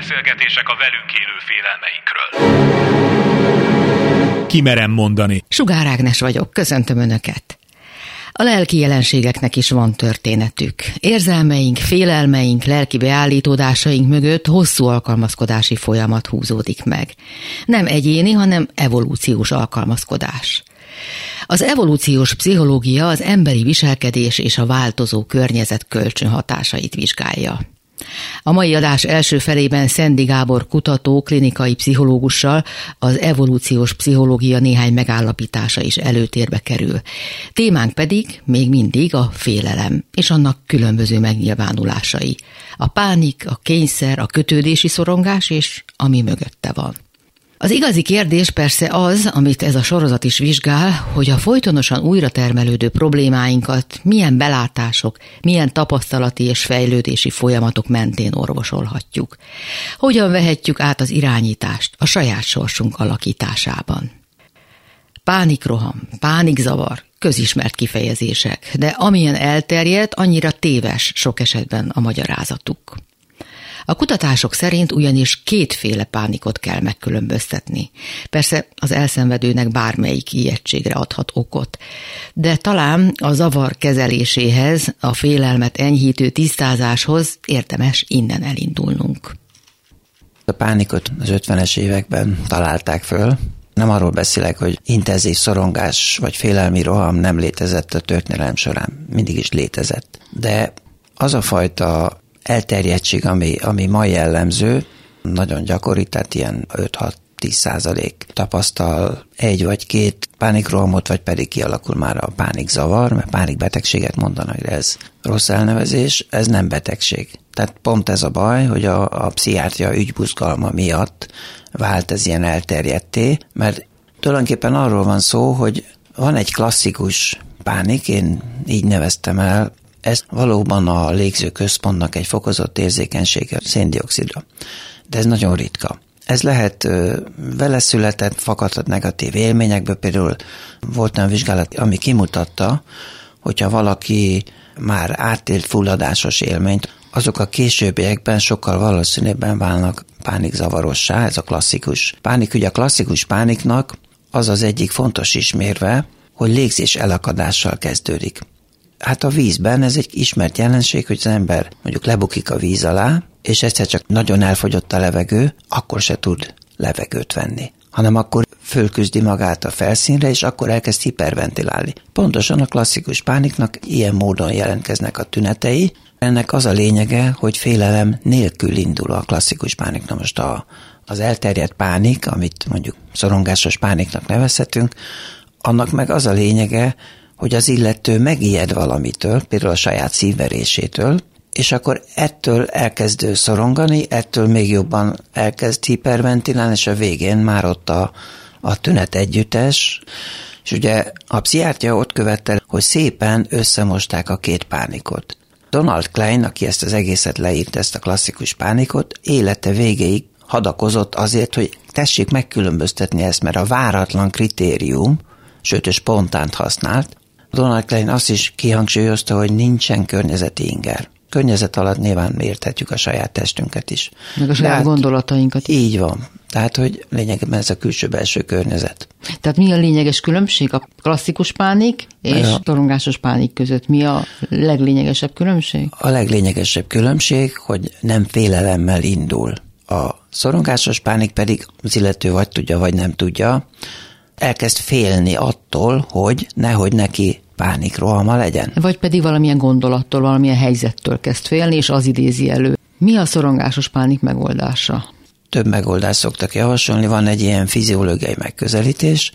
Beszélgetések a velünk élő félelmeinkről. Kimerem mondani. Sugár Ágnes vagyok, köszöntöm Önöket. A lelki jelenségeknek is van történetük. Érzelmeink, félelmeink, lelki beállítódásaink mögött hosszú alkalmazkodási folyamat húzódik meg. Nem egyéni, hanem evolúciós alkalmazkodás. Az evolúciós pszichológia az emberi viselkedés és a változó környezet kölcsönhatásait vizsgálja. A mai adás első felében Szendi Gábor kutató, klinikai pszichológussal az evolúciós pszichológia néhány megállapítása is előtérbe kerül. Témánk pedig még mindig a félelem és annak különböző megnyilvánulásai. A pánik, a kényszer, a kötődési szorongás és ami mögötte van. Az igazi kérdés persze az, amit ez a sorozat is vizsgál, hogy a folytonosan újra termelődő problémáinkat milyen belátások, milyen tapasztalati és fejlődési folyamatok mentén orvosolhatjuk. Hogyan vehetjük át az irányítást a saját sorsunk alakításában. Pánikroham, pánikzavar, közismert kifejezések, de amilyen elterjedt, annyira téves sok esetben a magyarázatuk. A kutatások szerint ugyanis kétféle pánikot kell megkülönböztetni. Persze az elszenvedőnek bármelyik ijegységre adhat okot, de talán a zavar kezeléséhez, a félelmet enyhítő tisztázáshoz érdemes innen elindulnunk. A pánikot az 50-es években találták föl, nem arról beszélek, hogy intenzív szorongás vagy félelmi roham nem létezett a történelem során, mindig is létezett. De az a fajta elterjedtség, ami, ami ma jellemző, nagyon gyakori, tehát ilyen 5-6 10 százalék tapasztal egy vagy két pánikrohamot, vagy pedig kialakul már a pánikzavar, mert pánikbetegséget mondanak, de ez rossz elnevezés, ez nem betegség. Tehát pont ez a baj, hogy a, a pszichiátria ügybuzgalma miatt vált ez ilyen elterjedté, mert tulajdonképpen arról van szó, hogy van egy klasszikus pánik, én így neveztem el, ez valóban a légző központnak egy fokozott érzékenysége széndiokszidra. De ez nagyon ritka. Ez lehet vele született, fakadhat negatív élményekből, például volt olyan vizsgálat, ami kimutatta, hogyha valaki már átélt fulladásos élményt, azok a későbbiekben sokkal valószínűbben válnak pánikzavarossá, ez a klasszikus pánik. Ugye a klasszikus pániknak az az egyik fontos ismérve, hogy légzés elakadással kezdődik. Hát a vízben ez egy ismert jelenség, hogy az ember mondjuk lebukik a víz alá, és egyszer csak nagyon elfogyott a levegő, akkor se tud levegőt venni hanem akkor fölküzdi magát a felszínre, és akkor elkezd hiperventilálni. Pontosan a klasszikus pániknak ilyen módon jelentkeznek a tünetei. Ennek az a lényege, hogy félelem nélkül indul a klasszikus pánik. Na most a, az elterjedt pánik, amit mondjuk szorongásos pániknak nevezhetünk, annak meg az a lényege, hogy az illető megijed valamitől, például a saját szívverésétől, és akkor ettől elkezd szorongani, ettől még jobban elkezd hiperventilálni, és a végén már ott a, a tünet együttes, és ugye a pszichiátria ott követte, hogy szépen összemosták a két pánikot. Donald Klein, aki ezt az egészet leírt, ezt a klasszikus pánikot, élete végéig hadakozott azért, hogy tessék megkülönböztetni ezt, mert a váratlan kritérium, sőt, spontánt használt, Donald Klein azt is kihangsúlyozta, hogy nincsen környezeti inger. Környezet alatt nyilván érthetjük a saját testünket is. Meg a saját hát, gondolatainkat. Így van. Tehát, hogy lényegében ez a külső-belső környezet. Tehát mi a lényeges különbség a klasszikus pánik és a torongásos pánik között? Mi a leglényegesebb különbség? A leglényegesebb különbség, hogy nem félelemmel indul. A szorongásos pánik pedig az illető vagy tudja, vagy nem tudja, elkezd félni attól, hogy nehogy neki pánikrohama legyen. Vagy pedig valamilyen gondolattól, valamilyen helyzettől kezd félni, és az idézi elő. Mi a szorongásos pánik megoldása? Több megoldást szoktak javasolni, van egy ilyen fiziológiai megközelítés,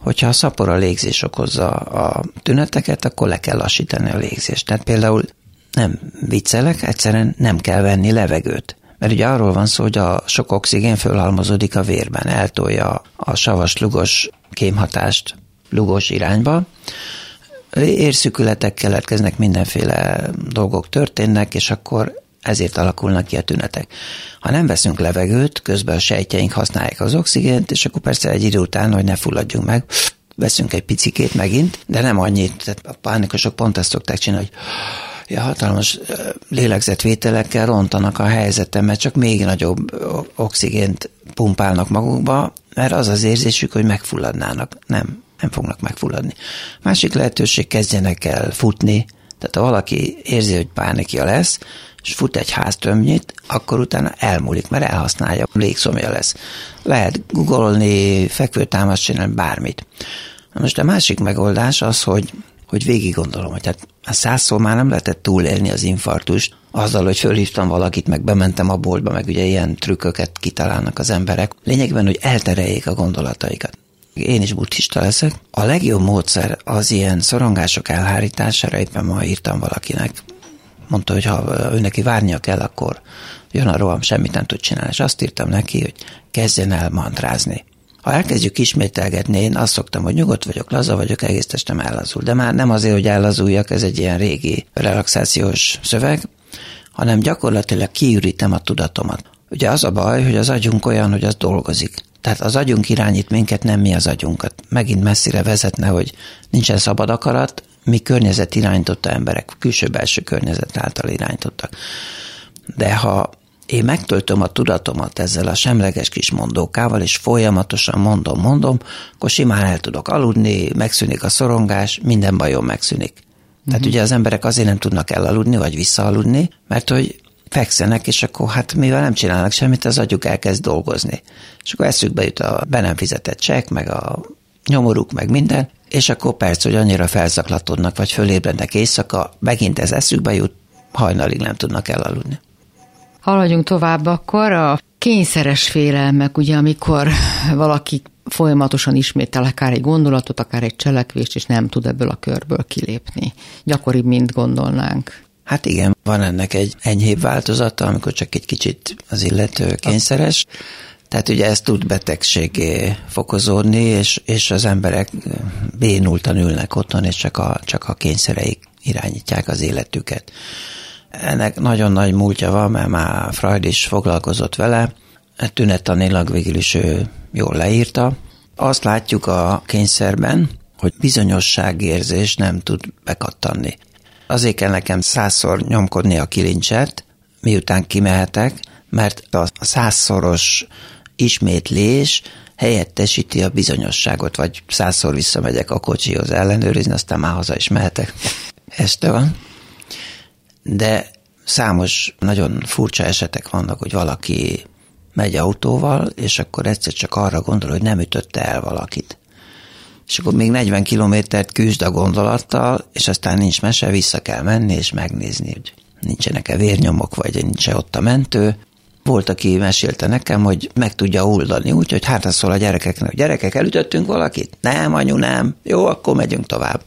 hogyha a szapor a légzés okozza a tüneteket, akkor le kell lassítani a légzést. Tehát például nem viccelek, egyszerűen nem kell venni levegőt. Mert ugye arról van szó, hogy a sok oxigén fölhalmozódik a vérben, eltolja a savas lugos kémhatást lugos irányba, érszükületek keletkeznek, mindenféle dolgok történnek, és akkor ezért alakulnak ki a tünetek. Ha nem veszünk levegőt, közben a sejtjeink használják az oxigént, és akkor persze egy idő után, hogy ne fulladjunk meg, veszünk egy picikét megint, de nem annyit. Tehát a pánikosok pont ezt szokták csinálni, hogy Ja, hatalmas lélegzetvételekkel rontanak a helyzetem, mert csak még nagyobb oxigént pumpálnak magukba, mert az az érzésük, hogy megfulladnának. Nem, nem fognak megfulladni. Másik lehetőség, kezdjenek el futni, tehát ha valaki érzi, hogy pánikja lesz, és fut egy háztömnyit, akkor utána elmúlik, mert elhasználja, légszomja lesz. Lehet googolni, fekvőtámaszt csinálni, bármit. Na most a másik megoldás az, hogy, hogy végig gondolom, hogy hát százszor már nem lehetett túlélni az infarktust, azzal, hogy fölhívtam valakit, meg bementem a boltba, meg ugye ilyen trükköket kitalálnak az emberek. Lényegben, hogy eltereljék a gondolataikat. Én is buddhista leszek. A legjobb módszer az ilyen szorongások elhárítására, éppen ma írtam valakinek, mondta, hogy ha ő neki várnia kell, akkor jön a roham, semmit nem tud csinálni. És azt írtam neki, hogy kezdjen el mantrázni. Ha elkezdjük ismételgetni, én azt szoktam, hogy nyugodt vagyok, laza vagyok, egész testem ellazul. De már nem azért, hogy ellazuljak, ez egy ilyen régi relaxációs szöveg, hanem gyakorlatilag kiürítem a tudatomat. Ugye az a baj, hogy az agyunk olyan, hogy az dolgozik. Tehát az agyunk irányít minket, nem mi az agyunkat. Megint messzire vezetne, hogy nincsen szabad akarat, mi környezet irányította emberek, külső-belső környezet által irányítottak. De ha én megtöltöm a tudatomat ezzel a semleges kis mondókával, és folyamatosan mondom, mondom, akkor simán el tudok aludni, megszűnik a szorongás, minden bajom megszűnik. Tehát uh-huh. ugye az emberek azért nem tudnak elaludni, vagy visszaaludni, mert hogy fekszenek, és akkor hát mivel nem csinálnak semmit, az agyuk elkezd dolgozni. És akkor eszükbe jut a be nem fizetett csekk, meg a nyomoruk, meg minden, és akkor perc, hogy annyira felzaklatodnak, vagy fölébrednek éjszaka, megint ez eszükbe jut, hajnalig nem tudnak elaludni. Haladjunk tovább akkor. A kényszeres félelmek, ugye amikor valaki folyamatosan ismétel akár egy gondolatot, akár egy cselekvést, és nem tud ebből a körből kilépni. Gyakoribb, mint gondolnánk. Hát igen, van ennek egy enyhébb változata, amikor csak egy kicsit az illető kényszeres. Tehát ugye ez tud betegségé fokozódni, és, és az emberek bénultan ülnek otthon, és csak a, csak a kényszereik irányítják az életüket. Ennek nagyon nagy múltja van, mert már Freud is foglalkozott vele, tünettanilag végül is ő jól leírta. Azt látjuk a kényszerben, hogy bizonyosságérzés nem tud bekattanni. Azért kell nekem százszor nyomkodni a kilincset, miután kimehetek, mert a százszoros ismétlés helyettesíti a bizonyosságot, vagy százszor visszamegyek a kocsihoz ellenőrizni, aztán már haza is mehetek. Este van. De számos nagyon furcsa esetek vannak, hogy valaki megy autóval, és akkor egyszer csak arra gondol, hogy nem ütötte el valakit. És akkor még 40 kilométert küzd a gondolattal, és aztán nincs mese, vissza kell menni és megnézni, hogy nincsenek-e vérnyomok, vagy nincs -e ott a mentő. Volt, aki mesélte nekem, hogy meg tudja oldani, úgyhogy hát szól a gyerekeknek, hogy gyerekek, elütöttünk valakit? Nem, anyu, nem. Jó, akkor megyünk tovább.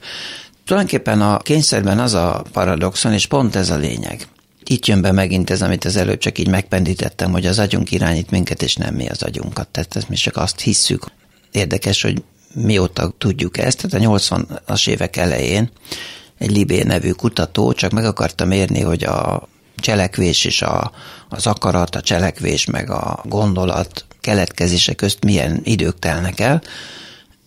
Tulajdonképpen a kényszerben az a paradoxon, és pont ez a lényeg. Itt jön be megint ez, amit az előbb csak így megpendítettem, hogy az agyunk irányít minket, és nem mi az agyunkat. Tehát ezt mi csak azt hisszük. Érdekes, hogy mióta tudjuk ezt, tehát a 80-as évek elején egy Libé nevű kutató csak meg akarta mérni, hogy a cselekvés és a, az akarat, a cselekvés meg a gondolat keletkezése közt milyen idők telnek el,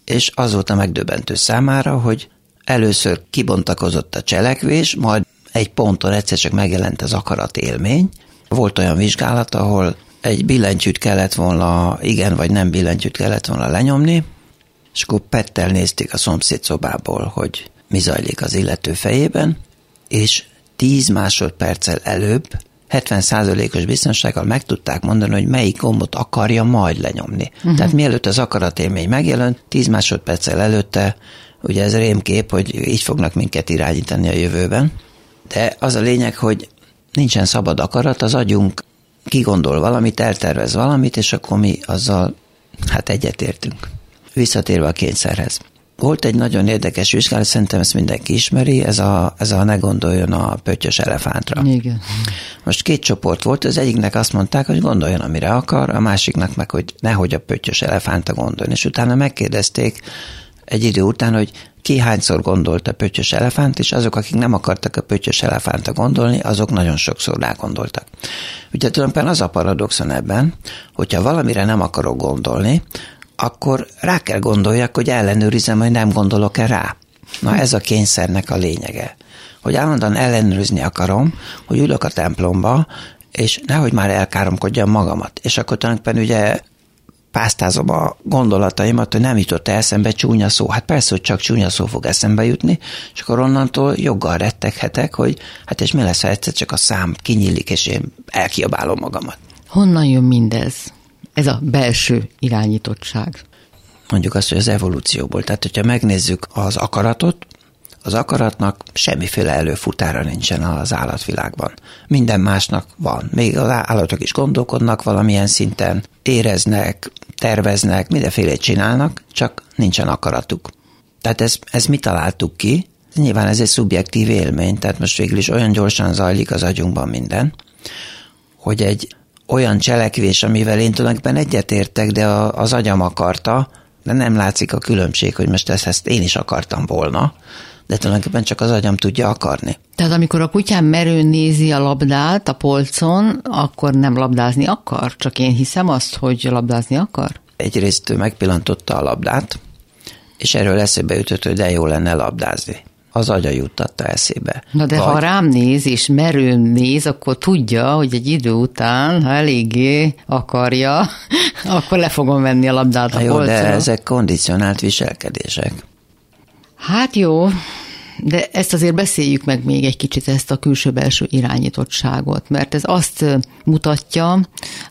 és az volt a megdöbbentő számára, hogy először kibontakozott a cselekvés, majd egy ponton egyszer csak megjelent az akarat élmény. Volt olyan vizsgálat, ahol egy billentyűt kellett volna, igen vagy nem billentyűt kellett volna lenyomni, és akkor Pettel nézték a szomszéd szobából, hogy mi zajlik az illető fejében, és 10 másodperccel előbb 70%-os biztonsággal meg tudták mondani, hogy melyik gombot akarja majd lenyomni. Uh-huh. Tehát mielőtt az akaratélmény megjelent, 10 másodperccel előtte, ugye ez rémkép, hogy így fognak minket irányítani a jövőben, de az a lényeg, hogy nincsen szabad akarat, az agyunk kigondol valamit, eltervez valamit, és akkor mi azzal hát egyetértünk. Visszatérve a kényszerhez. Volt egy nagyon érdekes vizsgálat, szerintem ezt mindenki ismeri, ez a, ez a ne gondoljon a pöttyös elefántra. Igen. Most két csoport volt, az egyiknek azt mondták, hogy gondoljon, amire akar, a másiknak meg, hogy nehogy a pöttyös elefánta gondoljon. És utána megkérdezték egy idő után, hogy ki hányszor gondolt a pöttyös elefánt, és azok, akik nem akartak a pöttyös elefánta gondolni, azok nagyon sokszor rágondoltak. Ugye tulajdonképpen az a paradoxon ebben, hogyha valamire nem akarok gondolni, akkor rá kell gondoljak, hogy ellenőrizem, hogy nem gondolok-e rá. Na ez a kényszernek a lényege. hogy állandóan ellenőrizni akarom, hogy ülök a templomba, és nehogy már elkáromkodjam magamat. És akkor tulajdonképpen ugye pásztázom a gondolataimat, hogy nem jutott eszembe csúnya szó. Hát persze, hogy csak csúnya szó fog eszembe jutni, és akkor onnantól joggal retteghetek, hogy hát és mi lesz, ha egyszer csak a szám kinyílik, és én elkiabálom magamat. Honnan jön mindez? Ez a belső irányítottság. Mondjuk azt, hogy az evolúcióból. Tehát, hogyha megnézzük az akaratot, az akaratnak semmiféle előfutára nincsen az állatvilágban. Minden másnak van. Még az állatok is gondolkodnak valamilyen szinten, éreznek, terveznek, mindenféle csinálnak, csak nincsen akaratuk. Tehát ez, ez mi találtuk ki, nyilván ez egy szubjektív élmény, tehát most végül is olyan gyorsan zajlik az agyunkban minden, hogy egy olyan cselekvés, amivel én tulajdonképpen egyetértek, de az agyam akarta, de nem látszik a különbség, hogy most ezt, ezt én is akartam volna, de tulajdonképpen csak az agyam tudja akarni. Tehát amikor a kutyám merőn nézi a labdát a polcon, akkor nem labdázni akar? Csak én hiszem azt, hogy labdázni akar? Egyrészt ő megpillantotta a labdát, és erről eszébe jutott, hogy de jó lenne labdázni az agya juttatta eszébe. Na de Vagy... ha rám néz és merőn néz, akkor tudja, hogy egy idő után, ha eléggé akarja, akkor le fogom venni a labdát a jó, polcra. de ezek kondicionált viselkedések. Hát jó, de ezt azért beszéljük meg még egy kicsit, ezt a külső-belső irányítottságot, mert ez azt mutatja,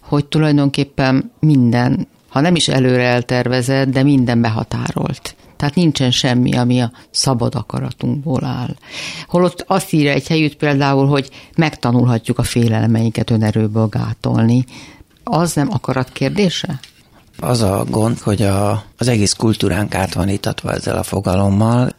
hogy tulajdonképpen minden, ha nem is előre eltervezett, de minden behatárolt. Tehát nincsen semmi, ami a szabad akaratunkból áll. Holott azt írja egy helyütt például, hogy megtanulhatjuk a félelmeinket önerőből gátolni. Az nem akarat kérdése? Az a gond, hogy a, az egész kultúránk át van itatva ezzel a fogalommal.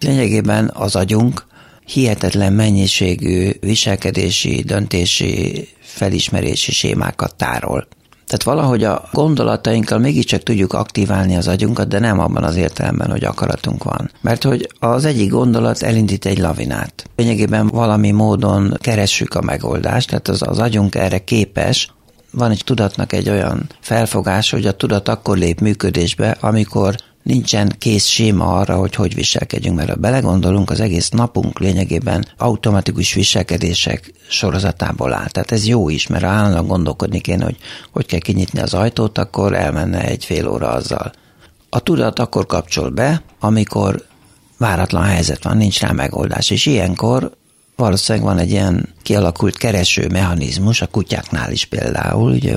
Lényegében az agyunk hihetetlen mennyiségű viselkedési, döntési, felismerési sémákat tárol. Tehát valahogy a gondolatainkkal mégiscsak tudjuk aktiválni az agyunkat, de nem abban az értelemben, hogy akaratunk van. Mert hogy az egyik gondolat elindít egy lavinát. Lényegében valami módon keressük a megoldást, tehát az, az agyunk erre képes, van egy tudatnak egy olyan felfogás, hogy a tudat akkor lép működésbe, amikor nincsen kész séma arra, hogy hogy viselkedjünk, mert ha belegondolunk, az egész napunk lényegében automatikus viselkedések sorozatából áll. Tehát ez jó is, mert ha állandóan gondolkodni kéne, hogy hogy kell kinyitni az ajtót, akkor elmenne egy fél óra azzal. A tudat akkor kapcsol be, amikor váratlan helyzet van, nincs rá megoldás, és ilyenkor valószínűleg van egy ilyen kialakult kereső mechanizmus, a kutyáknál is például, ugye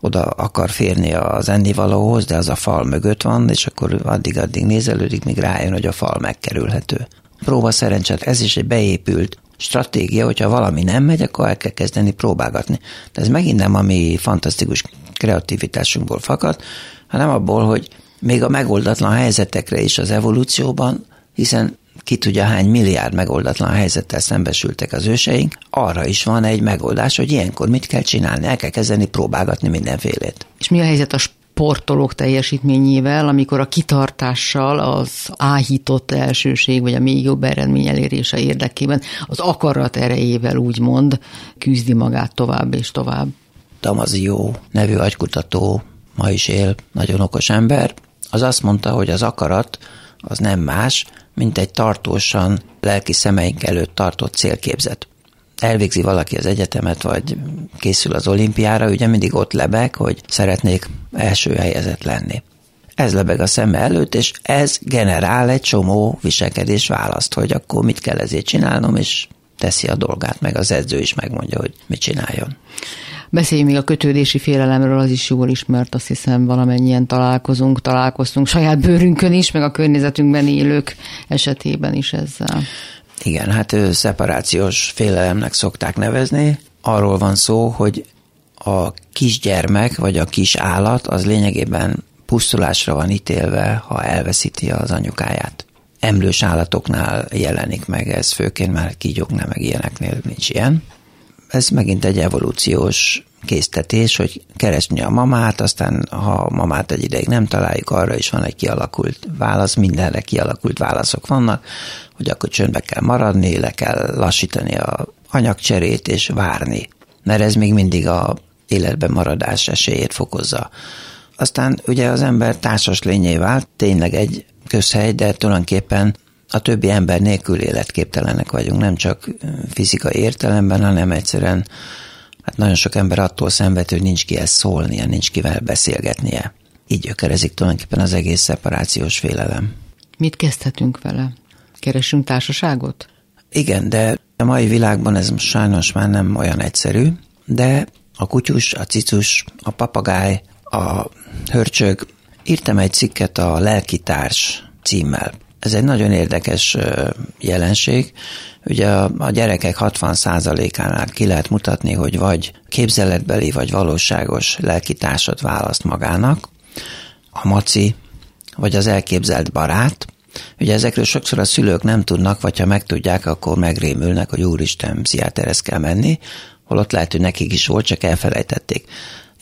oda akar férni az ennivalóhoz, de az a fal mögött van, és akkor addig-addig nézelődik, míg rájön, hogy a fal megkerülhető. Próba szerencsét, ez is egy beépült stratégia, hogyha valami nem megy, akkor el kell kezdeni próbálgatni. De ez megint nem a mi fantasztikus kreativitásunkból fakad, hanem abból, hogy még a megoldatlan helyzetekre is az evolúcióban, hiszen ki tudja hány milliárd megoldatlan helyzettel szembesültek az őseink, arra is van egy megoldás, hogy ilyenkor mit kell csinálni, el kell kezdeni próbálgatni mindenfélét. És mi a helyzet a sportolók teljesítményével, amikor a kitartással az áhított elsőség, vagy a még jobb eredmény elérése érdekében az akarat erejével úgymond küzdi magát tovább és tovább. Damazió nevű agykutató ma is él, nagyon okos ember, az azt mondta, hogy az akarat az nem más, mint egy tartósan lelki szemeink előtt tartott célképzet. Elvégzi valaki az egyetemet, vagy készül az olimpiára, ugye mindig ott lebeg, hogy szeretnék első helyezett lenni. Ez lebeg a szeme előtt, és ez generál egy csomó viselkedés választ, hogy akkor mit kell ezért csinálnom, és teszi a dolgát, meg az edző is megmondja, hogy mit csináljon. Beszéljünk még a kötődési félelemről, az is jól ismert, azt hiszem valamennyien találkozunk, találkoztunk saját bőrünkön is, meg a környezetünkben élők esetében is ezzel. Igen, hát szeparációs félelemnek szokták nevezni. Arról van szó, hogy a kisgyermek vagy a kis állat az lényegében pusztulásra van ítélve, ha elveszíti az anyukáját. Emlős állatoknál jelenik meg ez, főként már kígyóknál, meg ilyeneknél nincs ilyen ez megint egy evolúciós késztetés, hogy keresni a mamát, aztán ha a mamát egy ideig nem találjuk, arra is van egy kialakult válasz, mindenre kialakult válaszok vannak, hogy akkor csöndbe kell maradni, le kell lassítani a anyagcserét és várni, mert ez még mindig a életben maradás esélyét fokozza. Aztán ugye az ember társas lényé vált, tényleg egy közhely, de tulajdonképpen a többi ember nélkül életképtelenek vagyunk, nem csak fizikai értelemben, hanem egyszerűen hát nagyon sok ember attól szenved, hogy nincs kihez szólnia, nincs kivel beszélgetnie. Így gyökerezik tulajdonképpen az egész szeparációs félelem. Mit kezdhetünk vele? Keresünk társaságot? Igen, de a mai világban ez sajnos már nem olyan egyszerű, de a kutyus, a cicus, a papagáj, a hörcsög. Írtam egy cikket a Lelkitárs címmel. Ez egy nagyon érdekes jelenség. Ugye a, gyerekek 60%-ánál ki lehet mutatni, hogy vagy képzeletbeli, vagy valóságos lelkitársat választ magának, a maci, vagy az elképzelt barát. Ugye ezekről sokszor a szülők nem tudnak, vagy ha megtudják, akkor megrémülnek, hogy úristen, pszichiáterhez kell menni, holott lehet, hogy nekik is volt, csak elfelejtették.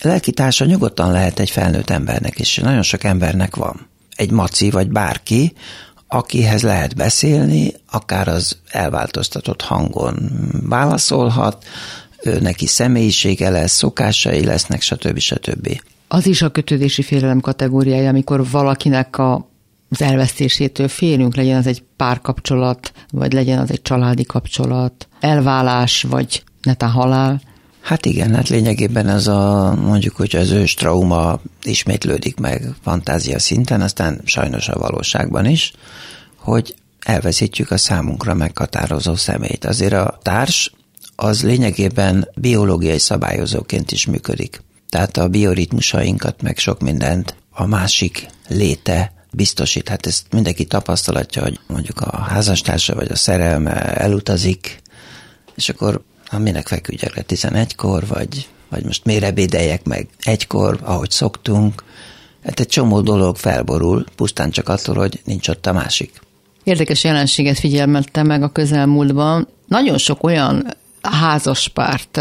A lelkitársa nyugodtan lehet egy felnőtt embernek is, nagyon sok embernek van. Egy maci vagy bárki, akihez lehet beszélni, akár az elváltoztatott hangon válaszolhat, ő neki személyisége lesz, szokásai lesznek, stb. stb. Az is a kötődési félelem kategóriája, amikor valakinek a az elvesztésétől félünk, legyen az egy párkapcsolat, vagy legyen az egy családi kapcsolat, elválás, vagy netán halál. Hát igen, hát lényegében ez a, mondjuk, hogy az ős trauma ismétlődik meg fantázia szinten, aztán sajnos a valóságban is, hogy elveszítjük a számunkra meghatározó személyt. Azért a társ az lényegében biológiai szabályozóként is működik. Tehát a bioritmusainkat, meg sok mindent a másik léte biztosít. Hát ezt mindenki tapasztalatja, hogy mondjuk a házastársa vagy a szerelme elutazik, és akkor ha minek feküdjek le 11-kor, vagy, vagy most miért ebédeljek meg egykor, ahogy szoktunk. Hát egy csomó dolog felborul, pusztán csak attól, hogy nincs ott a másik. Érdekes jelenséget figyelmettem meg a közelmúltban. Nagyon sok olyan házaspárt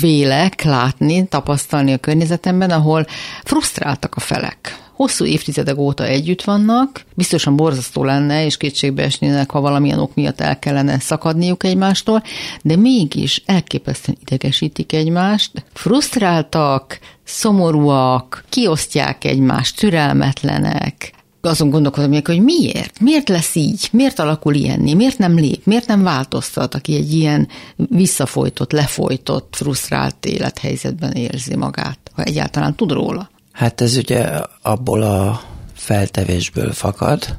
vélek látni, tapasztalni a környezetemben, ahol frusztráltak a felek hosszú évtizedek óta együtt vannak, biztosan borzasztó lenne, és kétségbe esnének, ha valamilyen ok miatt el kellene szakadniuk egymástól, de mégis elképesztően idegesítik egymást, frusztráltak, szomorúak, kiosztják egymást, türelmetlenek, azon gondolkodom hogy miért? Miért lesz így? Miért alakul ilyenni? Miért nem lép? Miért nem változtat, aki egy ilyen visszafolytott, lefolytott, frusztrált élethelyzetben érzi magát, ha egyáltalán tud róla? Hát ez ugye abból a feltevésből fakad,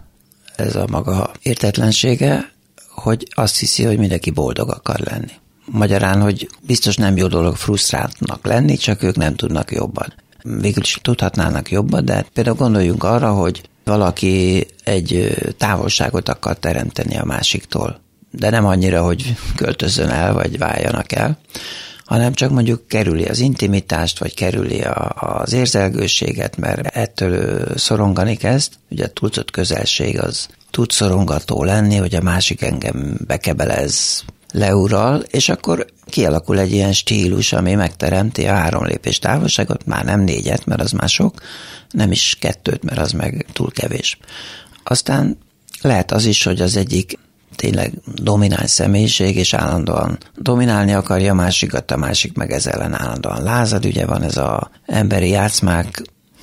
ez a maga értetlensége, hogy azt hiszi, hogy mindenki boldog akar lenni. Magyarán, hogy biztos nem jó dolog frusztráltnak lenni, csak ők nem tudnak jobban. Végül is tudhatnának jobban, de például gondoljunk arra, hogy valaki egy távolságot akar teremteni a másiktól, de nem annyira, hogy költözön el, vagy váljanak el, hanem csak mondjuk kerüli az intimitást, vagy kerüli a, az érzelgőséget, mert ettől szorongani kezd. Ugye a túlzott közelség az tud szorongató lenni, hogy a másik engem bekebelez, leural, és akkor kialakul egy ilyen stílus, ami megteremti a három lépés távolságot, már nem négyet, mert az már sok, nem is kettőt, mert az meg túl kevés. Aztán lehet az is, hogy az egyik tényleg domináns személyiség, és állandóan dominálni akarja a másikat, a másik meg ez ellen állandóan lázad. Ugye van ez a emberi játszmák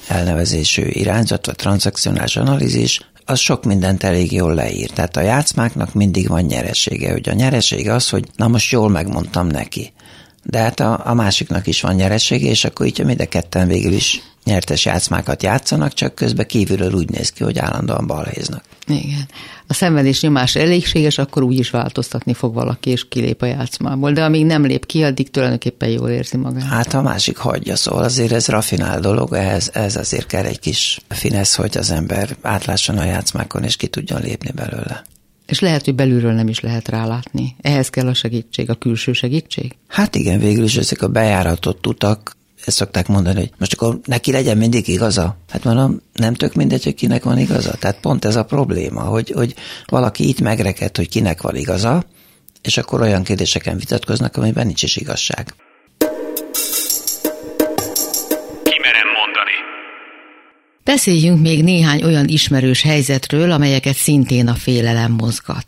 elnevezésű irányzat, vagy transzakcionális analízis, az sok mindent elég jól leír. Tehát a játszmáknak mindig van nyeresége. Ugye a nyeresége az, hogy na most jól megmondtam neki. De hát a, a másiknak is van nyeresége, és akkor így mind a ketten végül is nyertes játszmákat játszanak, csak közben kívülről úgy néz ki, hogy állandóan balhéznak. Igen. A szenvedés nyomás elégséges, akkor úgy is változtatni fog valaki, és kilép a játszmából. De amíg nem lép ki, addig tulajdonképpen jól érzi magát. Hát a másik hagyja, szóval azért ez rafinál dolog, ehhez, ez azért kell egy kis finesz, hogy az ember átlásson a játszmákon, és ki tudjon lépni belőle. És lehet, hogy belülről nem is lehet rálátni. Ehhez kell a segítség, a külső segítség? Hát igen, végül is ezek a bejáratott utak, ezt szokták mondani, hogy most akkor neki legyen mindig igaza. Hát mondom, nem tök mindegy, hogy kinek van igaza. Tehát pont ez a probléma, hogy, hogy valaki itt megrekedt, hogy kinek van igaza, és akkor olyan kérdéseken vitatkoznak, amiben nincs is igazság. Beszéljünk még néhány olyan ismerős helyzetről, amelyeket szintén a félelem mozgat.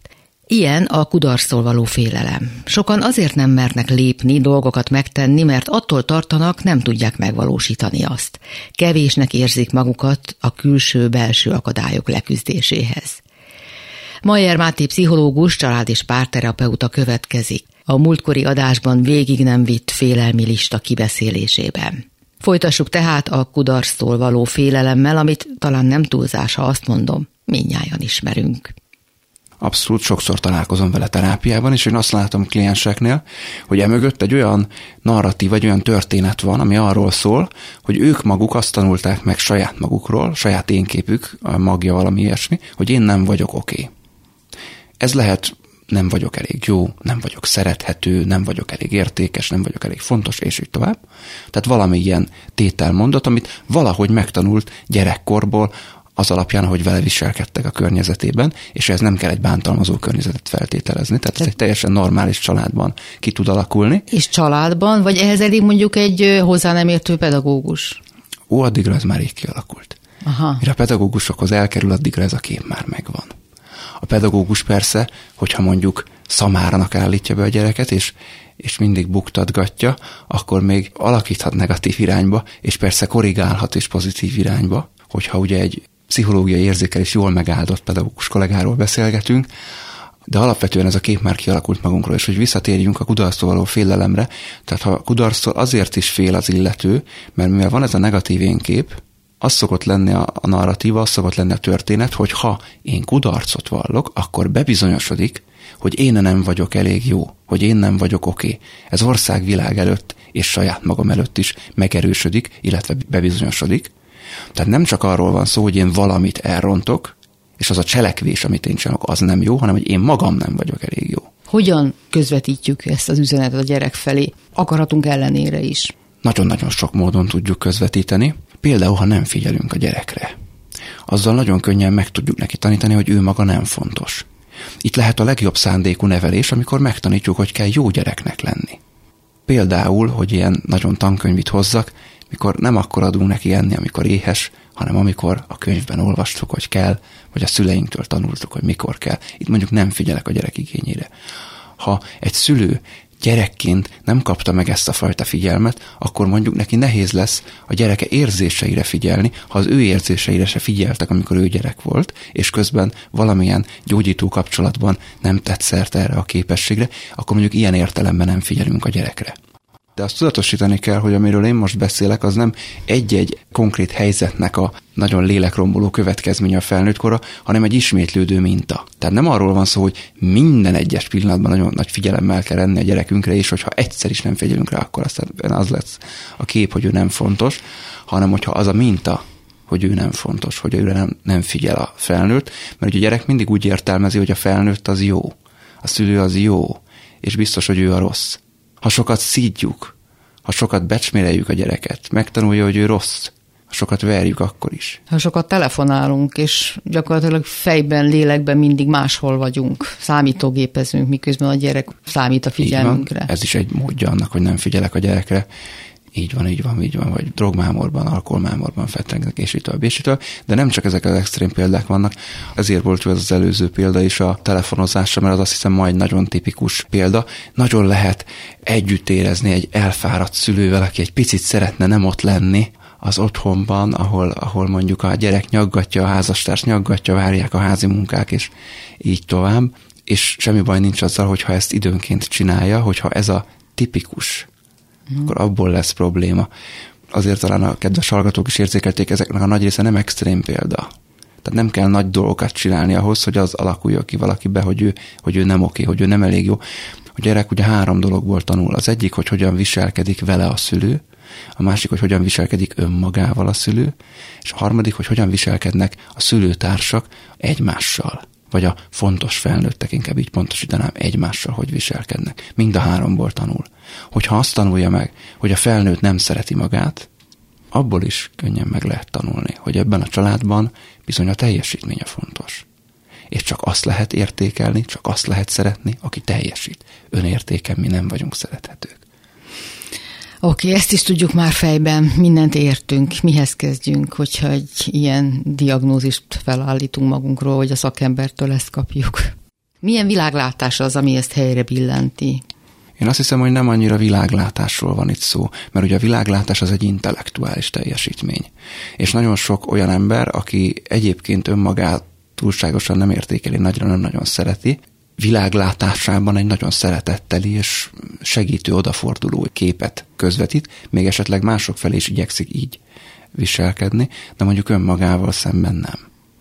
Ilyen a kudarctól való félelem. Sokan azért nem mernek lépni, dolgokat megtenni, mert attól tartanak, nem tudják megvalósítani azt. Kevésnek érzik magukat a külső-belső akadályok leküzdéséhez. Majer Máté pszichológus, család és párterapeuta következik. A múltkori adásban végig nem vitt félelmi lista kibeszélésében. Folytassuk tehát a kudarctól való félelemmel, amit talán nem túlzás, ha azt mondom, minnyáján ismerünk. Abszolút sokszor találkozom vele terápiában, és én azt látom klienseknél, hogy emögött egy olyan narratív, vagy olyan történet van, ami arról szól, hogy ők maguk azt tanulták meg saját magukról, saját énképük, a magja valami ilyesmi, hogy én nem vagyok oké. Okay. Ez lehet nem vagyok elég jó, nem vagyok szerethető, nem vagyok elég értékes, nem vagyok elég fontos, és így tovább. Tehát valami ilyen tételmondat, amit valahogy megtanult gyerekkorból, az alapján, hogy vele viselkedtek a környezetében, és ez nem kell egy bántalmazó környezetet feltételezni. Tehát ez egy teljesen normális családban ki tud alakulni. És családban, vagy ehhez elég mondjuk egy hozzá nem értő pedagógus? Ó, addigra ez már így kialakult. Aha. Mire a pedagógusokhoz elkerül, addigra ez a kép már megvan. A pedagógus persze, hogyha mondjuk szamáranak állítja be a gyereket, és, és mindig buktatgatja, akkor még alakíthat negatív irányba, és persze korrigálhat is pozitív irányba, hogyha ugye egy pszichológiai érzékelés jól megáldott pedagógus kollégáról beszélgetünk, de alapvetően ez a kép már kialakult magunkról, és hogy visszatérjünk a kudarctól való félelemre, tehát ha a kudarctól azért is fél az illető, mert mivel van ez a negatív énkép, az szokott lenni a, a narratíva, az szokott lenni a történet, hogy ha én kudarcot vallok, akkor bebizonyosodik, hogy én nem vagyok elég jó, hogy én nem vagyok oké. Okay. Ez ország világ előtt és saját magam előtt is megerősödik, illetve bebizonyosodik. Tehát nem csak arról van szó, hogy én valamit elrontok, és az a cselekvés, amit én csinálok, az nem jó, hanem hogy én magam nem vagyok elég jó. Hogyan közvetítjük ezt az üzenetet a gyerek felé, akaratunk ellenére is? Nagyon-nagyon sok módon tudjuk közvetíteni. Például, ha nem figyelünk a gyerekre. Azzal nagyon könnyen meg tudjuk neki tanítani, hogy ő maga nem fontos. Itt lehet a legjobb szándékú nevelés, amikor megtanítjuk, hogy kell jó gyereknek lenni. Például, hogy ilyen nagyon tankönyvit hozzak, mikor nem akkor adunk neki enni, amikor éhes, hanem amikor a könyvben olvastuk, hogy kell, vagy a szüleinktől tanultuk, hogy mikor kell. Itt mondjuk nem figyelek a gyerek igényére. Ha egy szülő gyerekként nem kapta meg ezt a fajta figyelmet, akkor mondjuk neki nehéz lesz a gyereke érzéseire figyelni, ha az ő érzéseire se figyeltek, amikor ő gyerek volt, és közben valamilyen gyógyító kapcsolatban nem tett szert erre a képességre, akkor mondjuk ilyen értelemben nem figyelünk a gyerekre. De azt tudatosítani kell, hogy amiről én most beszélek, az nem egy-egy konkrét helyzetnek a nagyon lélekromboló következménye a felnőttkora, hanem egy ismétlődő minta. Tehát nem arról van szó, hogy minden egyes pillanatban nagyon nagy figyelemmel kell lenni a gyerekünkre, és hogyha egyszer is nem figyelünk rá, akkor aztán az lesz a kép, hogy ő nem fontos, hanem hogyha az a minta, hogy ő nem fontos, hogy őre nem, nem figyel a felnőtt, mert ugye a gyerek mindig úgy értelmezi, hogy a felnőtt az jó, a szülő az jó, és biztos, hogy ő a rossz ha sokat szídjuk, ha sokat becsméreljük a gyereket, megtanulja, hogy ő rossz, ha sokat verjük, akkor is. Ha sokat telefonálunk, és gyakorlatilag fejben, lélekben mindig máshol vagyunk, számítógépezünk, miközben a gyerek számít a figyelmünkre. Ez is egy módja annak, hogy nem figyelek a gyerekre, így van, így van, így van, vagy drogmámorban, alkoholmámorban fetrengnek, és így tovább, és így tovább. De nem csak ezek az extrém példák vannak, ezért volt jó ez az előző példa is a telefonozásra, mert az azt hiszem majd nagyon tipikus példa. Nagyon lehet együtt érezni egy elfáradt szülővel, aki egy picit szeretne nem ott lenni, az otthonban, ahol, ahol mondjuk a gyerek nyaggatja, a házastárs nyaggatja, várják a házi munkák, és így tovább. És semmi baj nincs azzal, hogyha ezt időnként csinálja, hogyha ez a tipikus mm. akkor abból lesz probléma. Azért talán a kedves hallgatók is érzékelték, ezeknek a nagy része nem extrém példa. Tehát nem kell nagy dolgokat csinálni ahhoz, hogy az alakuljon ki valakibe, hogy ő, hogy ő nem oké, hogy ő nem elég jó. A gyerek ugye három dologból tanul. Az egyik, hogy hogyan viselkedik vele a szülő, a másik, hogy hogyan viselkedik önmagával a szülő, és a harmadik, hogy hogyan viselkednek a szülőtársak egymással vagy a fontos felnőttek, inkább így pontosítanám, egymással hogy viselkednek. Mind a háromból tanul. Hogyha azt tanulja meg, hogy a felnőtt nem szereti magát, abból is könnyen meg lehet tanulni, hogy ebben a családban bizony a teljesítménye fontos. És csak azt lehet értékelni, csak azt lehet szeretni, aki teljesít. Önértéken mi nem vagyunk szerethetők. Oké, okay, ezt is tudjuk már fejben, mindent értünk, mihez kezdjünk, hogyha egy ilyen diagnózist felállítunk magunkról, hogy a szakembertől ezt kapjuk. Milyen világlátás az, ami ezt helyre billenti? Én azt hiszem, hogy nem annyira világlátásról van itt szó, mert ugye a világlátás az egy intellektuális teljesítmény. És nagyon sok olyan ember, aki egyébként önmagát túlságosan nem értékeli, nagyra nem nagyon szereti, világlátásában egy nagyon szeretetteli és segítő, odaforduló képet közvetít, még esetleg mások felé is igyekszik így viselkedni, de mondjuk önmagával szemben nem.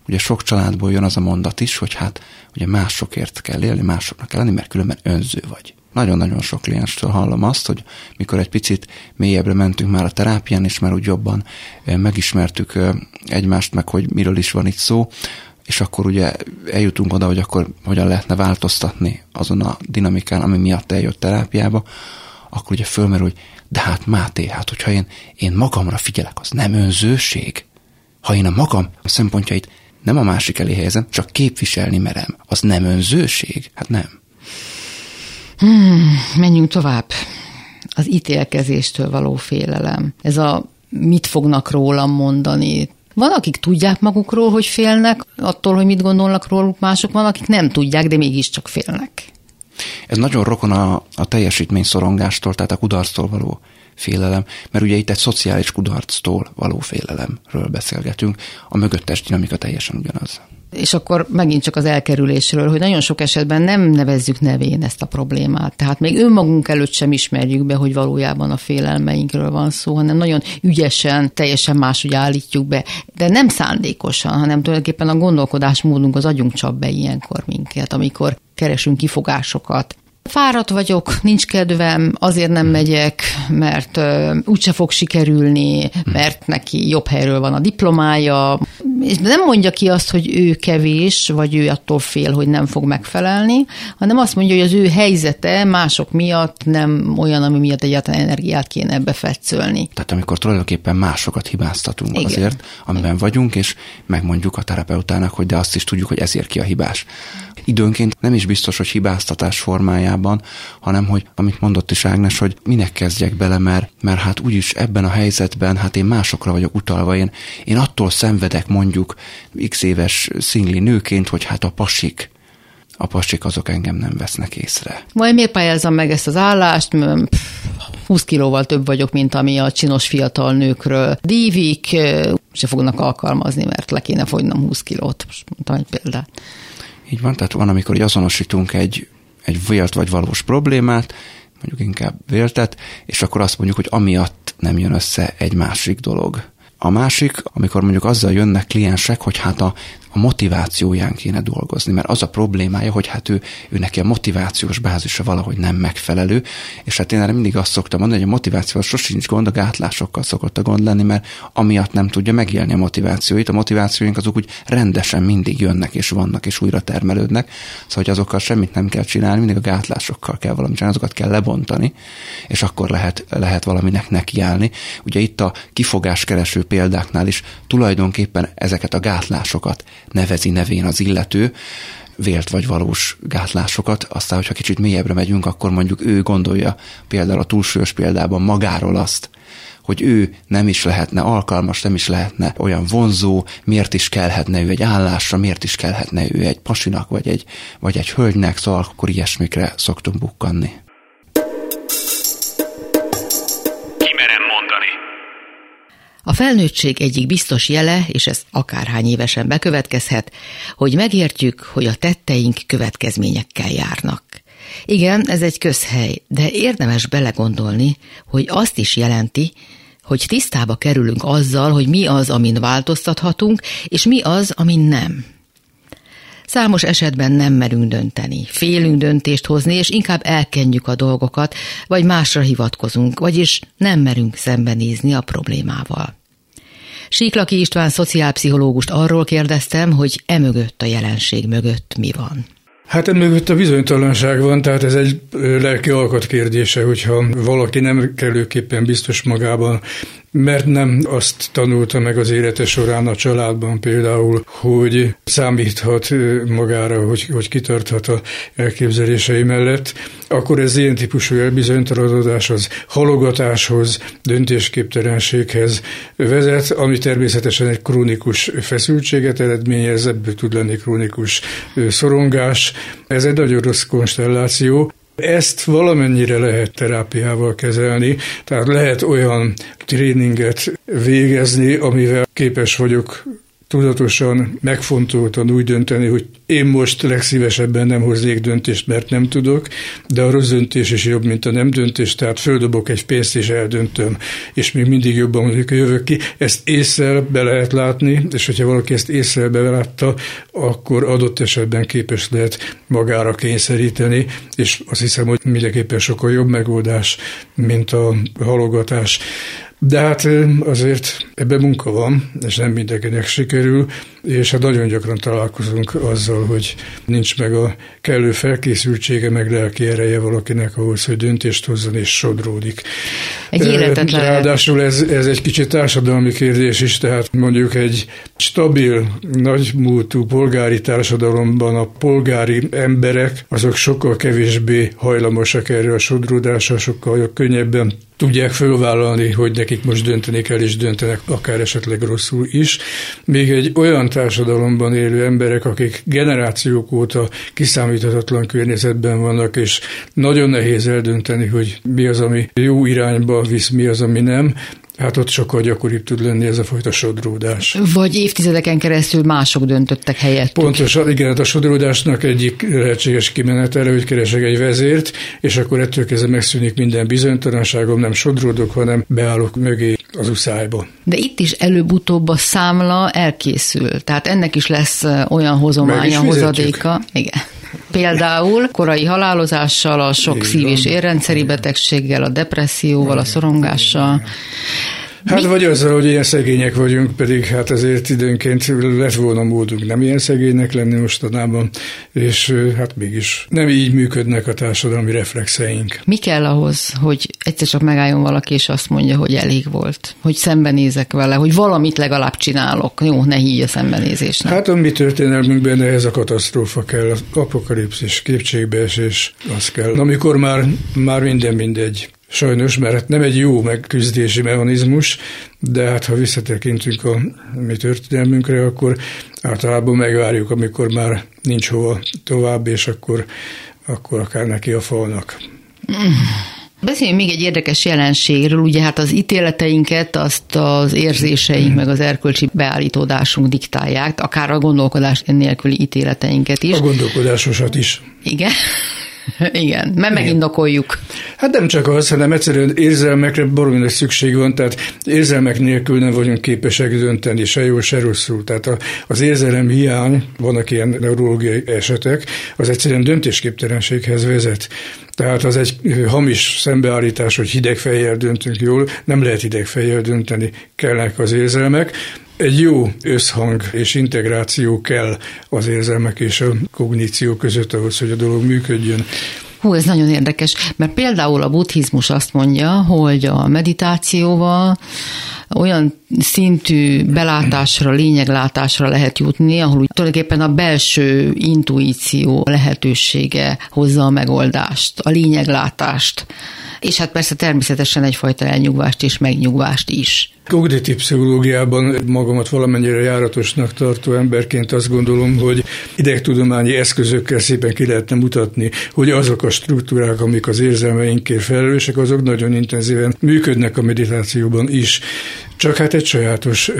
Ugye sok családból jön az a mondat is, hogy hát ugye másokért kell élni, másoknak kell lenni, mert különben önző vagy. Nagyon-nagyon sok klienstől hallom azt, hogy mikor egy picit mélyebbre mentünk már a terápián, és már úgy jobban megismertük egymást, meg hogy miről is van itt szó, és akkor ugye eljutunk oda, hogy akkor hogyan lehetne változtatni azon a dinamikán, ami miatt eljött terápiába, akkor ugye fölmerül, hogy de hát Máté, hát hogyha én, én magamra figyelek, az nem önzőség. Ha én a magam szempontjait nem a másik elé helyezem, csak képviselni merem, az nem önzőség? Hát nem. Hmm, menjünk tovább. Az ítélkezéstől való félelem. Ez a mit fognak rólam mondani, van, akik tudják magukról, hogy félnek, attól, hogy mit gondolnak róluk mások, van, akik nem tudják, de mégiscsak félnek. Ez nagyon rokon a, a teljesítmény szorongástól, tehát a kudarctól való félelem, mert ugye itt egy szociális kudarctól való félelemről beszélgetünk, a mögöttes dinamika teljesen ugyanaz és akkor megint csak az elkerülésről, hogy nagyon sok esetben nem nevezzük nevén ezt a problémát. Tehát még önmagunk előtt sem ismerjük be, hogy valójában a félelmeinkről van szó, hanem nagyon ügyesen, teljesen máshogy állítjuk be, de nem szándékosan, hanem tulajdonképpen a gondolkodásmódunk az agyunk csap be ilyenkor minket, amikor keresünk kifogásokat, Fáradt vagyok, nincs kedvem, azért nem megyek, mert úgyse fog sikerülni, mert neki jobb helyről van a diplomája, és nem mondja ki azt, hogy ő kevés, vagy ő attól fél, hogy nem fog megfelelni, hanem azt mondja, hogy az ő helyzete mások miatt nem olyan, ami miatt egyáltalán energiát kéne ebbe fetszölni. Tehát amikor tulajdonképpen másokat hibáztatunk Igen. azért, amiben vagyunk, és megmondjuk a terapeutának, hogy de azt is tudjuk, hogy ezért ki a hibás időnként nem is biztos, hogy hibáztatás formájában, hanem hogy, amit mondott is Ágnes, hogy minek kezdjek bele, mert, mert hát úgyis ebben a helyzetben, hát én másokra vagyok utalva, én, én attól szenvedek mondjuk x éves szingli nőként, hogy hát a pasik, a pasik azok engem nem vesznek észre. Majd miért pályázom meg ezt az állást? 20 kilóval több vagyok, mint ami a csinos fiatal nőkről dívik, se fognak alkalmazni, mert le kéne fogynom 20 kilót. Most mondtam egy példát. Így van, tehát van, amikor azonosítunk egy, egy vélt vagy valós problémát, mondjuk inkább véltet, és akkor azt mondjuk, hogy amiatt nem jön össze egy másik dolog. A másik, amikor mondjuk azzal jönnek kliensek, hogy hát a, a motivációján kéne dolgozni, mert az a problémája, hogy hát ő, ő neki a motivációs bázisa valahogy nem megfelelő, és hát én erre mindig azt szoktam mondani, hogy a motivációval sosincs gond, a gátlásokkal szokott a gond lenni, mert amiatt nem tudja megélni a motivációit. A motivációink azok úgy rendesen mindig jönnek és vannak és újra termelődnek, szóval hogy azokkal semmit nem kell csinálni, mindig a gátlásokkal kell valamit csinálni, azokat kell lebontani, és akkor lehet, lehet valaminek nekiállni. Ugye itt a kifogáskereső példáknál is tulajdonképpen ezeket a gátlásokat nevezi nevén az illető, vélt vagy valós gátlásokat, aztán, hogyha kicsit mélyebbre megyünk, akkor mondjuk ő gondolja például a túlsúlyos példában magáról azt, hogy ő nem is lehetne alkalmas, nem is lehetne olyan vonzó, miért is kellhetne ő egy állásra, miért is kellhetne ő egy pasinak, vagy egy, vagy egy hölgynek, szóval akkor ilyesmikre szoktunk bukkanni. A felnőttség egyik biztos jele, és ez akárhány évesen bekövetkezhet, hogy megértjük, hogy a tetteink következményekkel járnak. Igen, ez egy közhely, de érdemes belegondolni, hogy azt is jelenti, hogy tisztába kerülünk azzal, hogy mi az, amin változtathatunk, és mi az, amin nem. Számos esetben nem merünk dönteni, félünk döntést hozni, és inkább elkenjük a dolgokat, vagy másra hivatkozunk, vagyis nem merünk szembenézni a problémával. Síklaki István szociálpszichológust arról kérdeztem, hogy emögött a jelenség mögött mi van. Hát emögött a bizonytalanság van, tehát ez egy lelki alkat kérdése, hogyha valaki nem kellőképpen biztos magában, mert nem azt tanulta meg az élete során a családban például, hogy számíthat magára, hogy, hogy kitarthat a elképzelései mellett, akkor ez ilyen típusú elbizonytalanodáshoz, halogatáshoz, döntésképtelenséghez vezet, ami természetesen egy krónikus feszültséget eredményez, ebből tud lenni krónikus szorongás. Ez egy nagyon rossz konstelláció, ezt valamennyire lehet terápiával kezelni, tehát lehet olyan tréninget végezni, amivel képes vagyok tudatosan, megfontoltan úgy dönteni, hogy én most legszívesebben nem hoznék döntést, mert nem tudok, de a rossz döntés is jobb, mint a nem döntés, tehát földobok egy pénzt és eldöntöm, és még mindig jobban mondjuk jövök ki. Ezt észre be lehet látni, és hogyha valaki ezt észre belátta, akkor adott esetben képes lehet magára kényszeríteni, és azt hiszem, hogy mindenképpen sokkal jobb megoldás, mint a halogatás. De hát azért ebben munka van, és nem mindenkinek sikerül, és hát nagyon gyakran találkozunk azzal, hogy nincs meg a kellő felkészültsége, meg lelki ereje valakinek ahhoz, hogy döntést hozzon és sodródik. Egy életet lehet. Ráadásul ez, ez egy kicsit társadalmi kérdés is, tehát mondjuk egy stabil, nagymúltú polgári társadalomban a polgári emberek, azok sokkal kevésbé hajlamosak erre a sodródásra, sokkal könnyebben tudják fölvállalni, hogy nekik most dönteni kell, és döntenek akár esetleg rosszul is. Még egy olyan társadalomban élő emberek, akik generációk óta kiszámíthatatlan környezetben vannak, és nagyon nehéz eldönteni, hogy mi az, ami jó irányba visz, mi az, ami nem, Hát ott sokkal gyakoribb tud lenni ez a fajta sodródás. Vagy évtizedeken keresztül mások döntöttek helyett. Pontosan, igen, hát a sodródásnak egyik lehetséges kimenetele, hogy keresek egy vezért, és akkor ettől kezdve megszűnik minden bizonytalanságom, nem sodródok, hanem beállok mögé az uszályba. De itt is előbb-utóbb a számla elkészül, tehát ennek is lesz olyan hozománya, hozadéka. Igen. Például korai halálozással, a sok szív- és érrendszeri betegséggel, a depresszióval, a szorongással. Hát Mi? vagy azzal, hogy ilyen szegények vagyunk, pedig hát ezért időnként lett volna módunk nem ilyen szegénynek lenni mostanában, és hát mégis nem így működnek a társadalmi reflexeink. Mi kell ahhoz, hogy egyszer csak megálljon valaki, és azt mondja, hogy elég volt, hogy szembenézek vele, hogy valamit legalább csinálok. Jó, ne higgy a szembenézésnek. Hát a mi történelmünkben ez a katasztrófa kell, az apokalipszis, képségbeesés, az kell. Amikor már, már minden mindegy. Sajnos, mert hát nem egy jó megküzdési mechanizmus, de hát ha visszatekintünk a mi történelmünkre, akkor általában megvárjuk, amikor már nincs hova tovább, és akkor, akkor akár neki a falnak. Beszéljünk még egy érdekes jelenségről, ugye hát az ítéleteinket azt az érzéseink, meg az erkölcsi beállítódásunk diktálják, akár a gondolkodás nélküli ítéleteinket is. A gondolkodásosat is. Igen. Igen, mert megindokoljuk. Hát nem csak az, hanem egyszerűen érzelmekre nagy szükség van, tehát érzelmek nélkül nem vagyunk képesek dönteni, se jó, se rosszul. Tehát az érzelem hiány, vannak ilyen neurológiai esetek, az egyszerűen döntésképtelenséghez vezet. Tehát az egy hamis szembeállítás, hogy hideg fejjel döntünk jól, nem lehet hideg fejjel dönteni, kellnek az érzelmek. Egy jó összhang és integráció kell az érzelmek és a kogníció között ahhoz, hogy a dolog működjön. Hú, ez nagyon érdekes, mert például a buddhizmus azt mondja, hogy a meditációval olyan szintű belátásra, lényeglátásra lehet jutni, ahol tulajdonképpen a belső intuíció lehetősége hozza a megoldást, a lényeglátást és hát persze természetesen egyfajta elnyugvást és megnyugvást is. Kognitív pszichológiában magamat valamennyire járatosnak tartó emberként azt gondolom, hogy idegtudományi eszközökkel szépen ki lehetne mutatni, hogy azok a struktúrák, amik az érzelmeinkért felelősek, azok nagyon intenzíven működnek a meditációban is, csak hát egy sajátos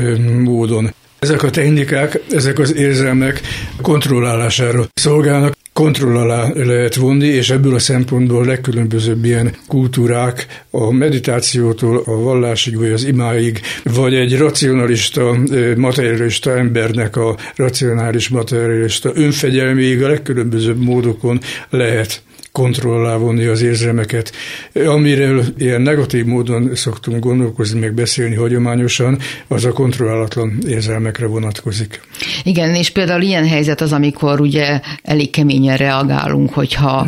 módon. Ezek a technikák, ezek az érzelmek kontrollálására szolgálnak, kontroll alá lehet vonni, és ebből a szempontból legkülönbözőbb ilyen kultúrák a meditációtól a vallásig, vagy az imáig, vagy egy racionalista, materialista embernek a racionális materialista önfegyelméig a legkülönbözőbb módokon lehet kontroll alá vonni az érzelmeket. Amiről ilyen negatív módon szoktunk gondolkozni, meg beszélni hagyományosan, az a kontrollálatlan érzelmekre vonatkozik. Igen, és például ilyen helyzet az, amikor ugye elég keményen reagálunk, hogyha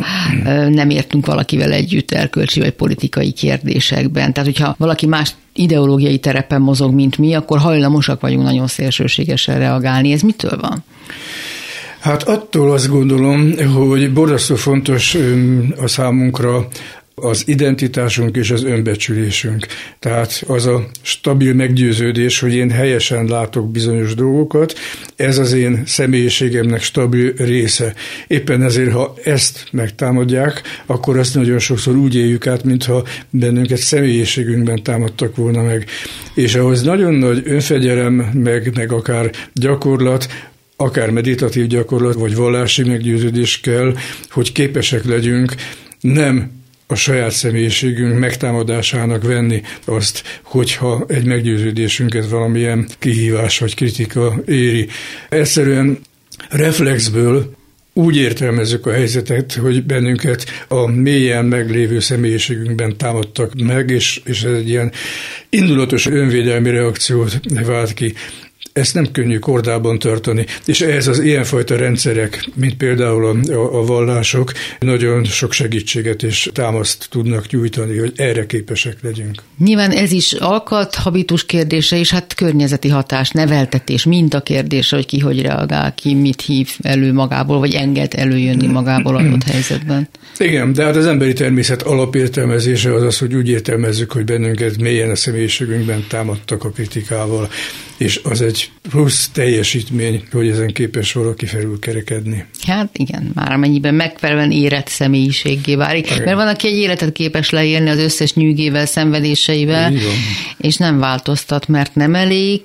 nem értünk valakivel együtt erkölcsi vagy politikai kérdésekben. Tehát, hogyha valaki más ideológiai terepen mozog, mint mi, akkor hajlamosak vagyunk nagyon szélsőségesen reagálni. Ez mitől van? Hát attól azt gondolom, hogy borzasztó fontos a számunkra az identitásunk és az önbecsülésünk. Tehát az a stabil meggyőződés, hogy én helyesen látok bizonyos dolgokat, ez az én személyiségemnek stabil része. Éppen ezért, ha ezt megtámadják, akkor azt nagyon sokszor úgy éljük át, mintha bennünket személyiségünkben támadtak volna meg. És ahhoz nagyon nagy önfegyelem, meg, meg akár gyakorlat, akár meditatív gyakorlat, vagy vallási meggyőződés kell, hogy képesek legyünk nem a saját személyiségünk megtámadásának venni azt, hogyha egy meggyőződésünket valamilyen kihívás vagy kritika éri. Egyszerűen reflexből úgy értelmezzük a helyzetet, hogy bennünket a mélyen meglévő személyiségünkben támadtak meg, és, és ez egy ilyen indulatos önvédelmi reakciót vált ki ezt nem könnyű kordában tartani, és ehhez az ilyenfajta rendszerek, mint például a, a, a vallások, nagyon sok segítséget és támaszt tudnak nyújtani, hogy erre képesek legyünk. Nyilván ez is alkat, habitus kérdése, és hát környezeti hatás, neveltetés, a kérdése, hogy ki hogy reagál, ki mit hív elő magából, vagy enged előjönni magából adott helyzetben. Igen, de hát az emberi természet alapértelmezése az az, hogy úgy értelmezzük, hogy bennünket mélyen a személyiségünkben támadtak a kritikával, és az egy plusz teljesítmény, hogy ezen képes valaki felülkerekedni. Hát igen, már amennyiben megfelelően érett személyiséggé válik. Igen. Mert van, aki egy életet képes leélni az összes nyűgével, szenvedéseivel, és nem változtat, mert nem elég,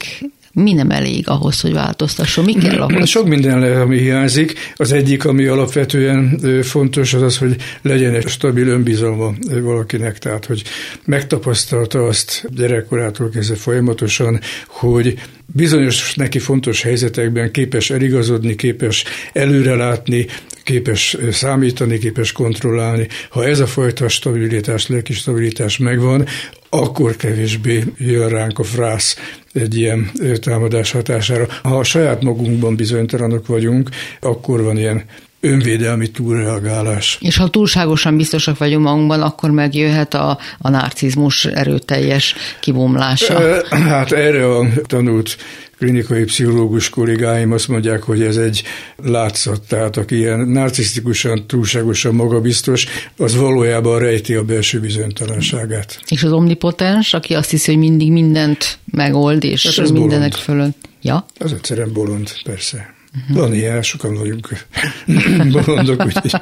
mi nem elég ahhoz, hogy változtasson? Mi kell ahhoz? Sok minden ami hiányzik. Az egyik, ami alapvetően fontos, az az, hogy legyen egy stabil önbizalma valakinek, tehát hogy megtapasztalta azt gyerekkorától kezdve folyamatosan, hogy bizonyos neki fontos helyzetekben képes eligazodni, képes előrelátni, képes számítani, képes kontrollálni. Ha ez a fajta stabilitás, lelki stabilitás megvan, akkor kevésbé jön ránk a frász egy ilyen támadás hatására. Ha a saját magunkban bizonytalanok vagyunk, akkor van ilyen önvédelmi túlreagálás. És ha túlságosan biztosak vagyunk magunkban, akkor megjöhet a, a narcizmus erőteljes kibomlása. Hát erre a tanult klinikai pszichológus kollégáim azt mondják, hogy ez egy látszat, tehát aki ilyen narcisztikusan, túlságosan magabiztos, az valójában rejti a belső bizonytalanságát. És az omnipotens, aki azt hiszi, hogy mindig mindent megold, és hát mindenek bolond. fölött. Ja? Az egyszerűen bolond, persze. Uh-huh. Van ilyen, sokan vagyunk bolondok. Úgyhogy...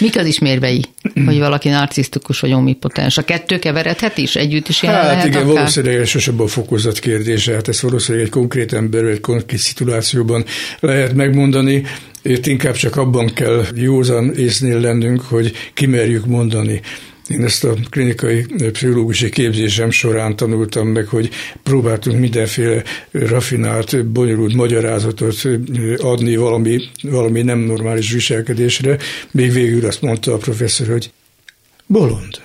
Mik az ismérvei, hogy valaki narcisztikus vagy omnipotens? A kettő keveredhet is? Együtt is jelen Hát lehet igen, akár? valószínűleg elsősorban a fokozat kérdése. Hát ezt valószínűleg egy konkrét ember, egy konkrét szituációban lehet megmondani. Itt inkább csak abban kell józan észnél lennünk, hogy kimerjük mondani én ezt a klinikai pszichológusi képzésem során tanultam meg, hogy próbáltunk mindenféle rafinált, bonyolult magyarázatot adni valami, valami nem normális viselkedésre. Még végül azt mondta a professzor, hogy bolond.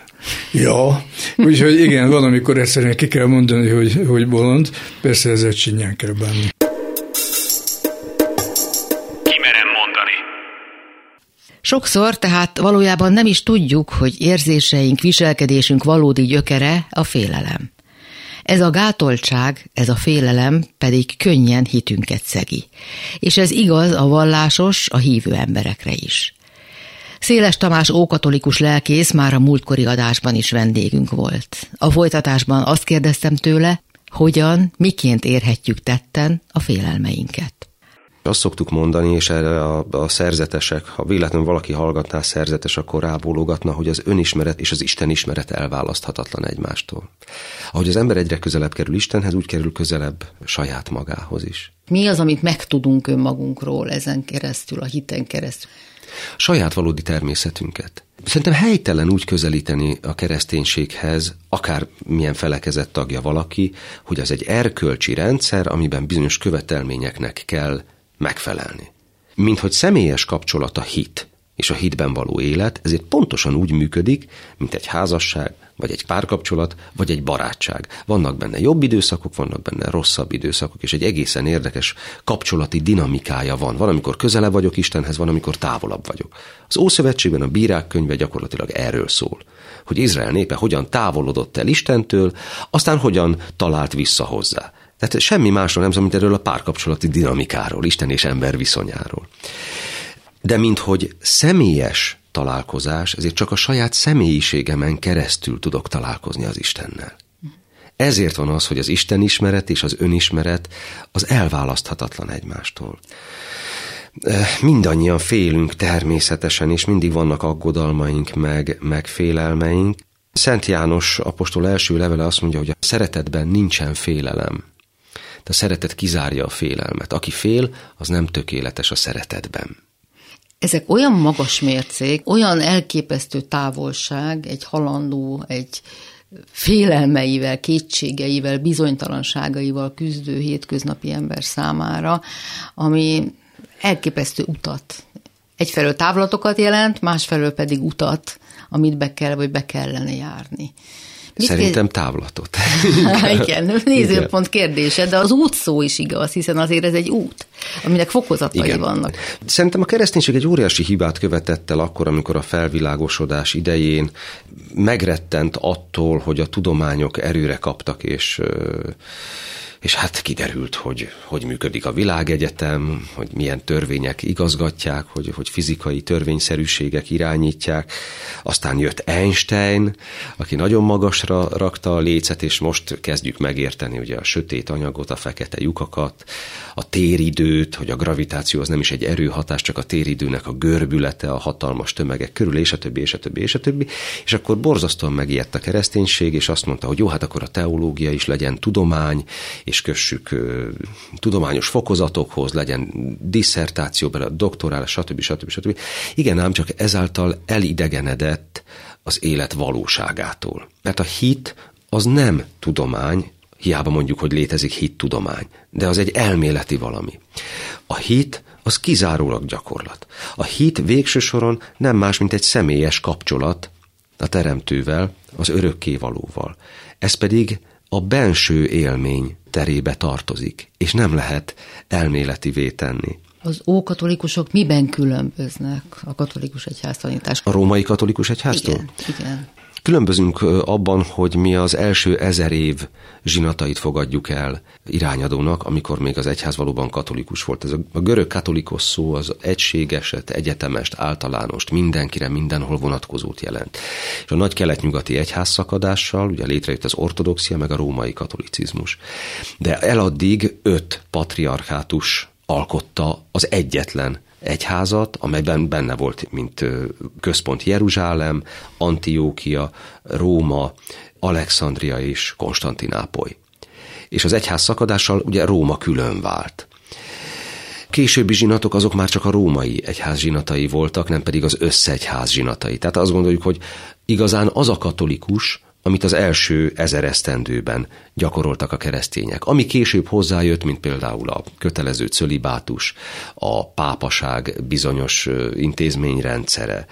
Ja, úgyhogy igen, van, amikor egyszerűen ki kell mondani, hogy, hogy bolond, persze ezzel csinyán kell bánni. Sokszor tehát valójában nem is tudjuk, hogy érzéseink, viselkedésünk valódi gyökere a félelem. Ez a gátoltság, ez a félelem pedig könnyen hitünket szegi. És ez igaz a vallásos, a hívő emberekre is. Széles Tamás ókatolikus lelkész már a múltkori adásban is vendégünk volt. A folytatásban azt kérdeztem tőle, hogyan, miként érhetjük tetten a félelmeinket. Azt szoktuk mondani, és erre a, a szerzetesek, ha véletlenül valaki hallgatná szerzetes, akkor rábólogatna, hogy az önismeret és az Isten ismeret elválaszthatatlan egymástól. Ahogy az ember egyre közelebb kerül Istenhez, úgy kerül közelebb saját magához is. Mi az, amit megtudunk önmagunkról ezen keresztül, a hiten keresztül? Saját valódi természetünket. Szerintem helytelen úgy közelíteni a kereszténységhez, akár milyen felekezett tagja valaki, hogy az egy erkölcsi rendszer, amiben bizonyos követelményeknek kell megfelelni. Mint hogy személyes kapcsolat a hit és a hitben való élet, ezért pontosan úgy működik, mint egy házasság, vagy egy párkapcsolat, vagy egy barátság. Vannak benne jobb időszakok, vannak benne rosszabb időszakok, és egy egészen érdekes kapcsolati dinamikája van. Van, amikor közelebb vagyok Istenhez, van, amikor távolabb vagyok. Az Ószövetségben a bírák könyve gyakorlatilag erről szól, hogy Izrael népe hogyan távolodott el Istentől, aztán hogyan talált vissza hozzá. Tehát semmi másról nem szól, mint erről a párkapcsolati dinamikáról, Isten és ember viszonyáról. De minthogy személyes találkozás, ezért csak a saját személyiségemen keresztül tudok találkozni az Istennel. Ezért van az, hogy az Isten ismeret és az önismeret az elválaszthatatlan egymástól. Mindannyian félünk természetesen, és mindig vannak aggodalmaink, meg, meg félelmeink. Szent János apostol első levele azt mondja, hogy a szeretetben nincsen félelem. De a szeretet kizárja a félelmet. Aki fél, az nem tökéletes a szeretetben. Ezek olyan magas mércék, olyan elképesztő távolság egy halandó, egy félelmeivel, kétségeivel, bizonytalanságaival küzdő hétköznapi ember számára, ami elképesztő utat. Egyfelől távlatokat jelent, másfelől pedig utat, amit be kell, vagy be kellene járni. Mit Szerintem kér... távlatot. Igen, nézőpont kérdése, de az út szó is igaz, hiszen azért ez egy út, aminek fokozatai Igen. vannak. Szerintem a kereszténység egy óriási hibát követett el akkor, amikor a felvilágosodás idején megrettent attól, hogy a tudományok erőre kaptak, és és hát kiderült, hogy hogy működik a világegyetem, hogy milyen törvények igazgatják, hogy, hogy fizikai törvényszerűségek irányítják. Aztán jött Einstein, aki nagyon magasra rakta a lécet, és most kezdjük megérteni ugye a sötét anyagot, a fekete lyukakat, a téridőt, hogy a gravitáció az nem is egy erőhatás, csak a téridőnek a görbülete, a hatalmas tömegek körül, és a többi, és a többi, és a többi. És akkor borzasztóan megijedt a kereszténység, és azt mondta, hogy jó, hát akkor a teológia is legyen tudomány, és kössük tudományos fokozatokhoz, legyen disszertáció, bele doktorál, stb. stb. stb. Igen, ám csak ezáltal elidegenedett az élet valóságától. Mert a hit az nem tudomány, hiába mondjuk, hogy létezik hittudomány, de az egy elméleti valami. A hit az kizárólag gyakorlat. A hit végső soron nem más, mint egy személyes kapcsolat a teremtővel, az örökkévalóval. Ez pedig a benső élmény terébe tartozik, és nem lehet elméleti tenni. Az ókatolikusok miben különböznek a katolikus egyház tanítás? A római katolikus egyháztól? Igen, igen. Különbözünk abban, hogy mi az első ezer év zsinatait fogadjuk el irányadónak, amikor még az egyház valóban katolikus volt. Ez a, görög katolikus szó az egységeset, egyetemest, általánost, mindenkire, mindenhol vonatkozót jelent. És a nagy kelet-nyugati egyház szakadással ugye létrejött az ortodoxia, meg a római katolicizmus. De eladdig öt patriarchátus alkotta az egyetlen egyházat, amelyben benne volt, mint központ Jeruzsálem, Antiókia, Róma, Alexandria és Konstantinápoly. És az egyház szakadással ugye Róma külön vált. Későbbi zsinatok azok már csak a római egyház zsinatai voltak, nem pedig az összegyház zsinatai. Tehát azt gondoljuk, hogy igazán az a katolikus, amit az első ezer esztendőben gyakoroltak a keresztények. Ami később hozzájött, mint például a kötelező cölibátus, a pápaság bizonyos intézményrendszere,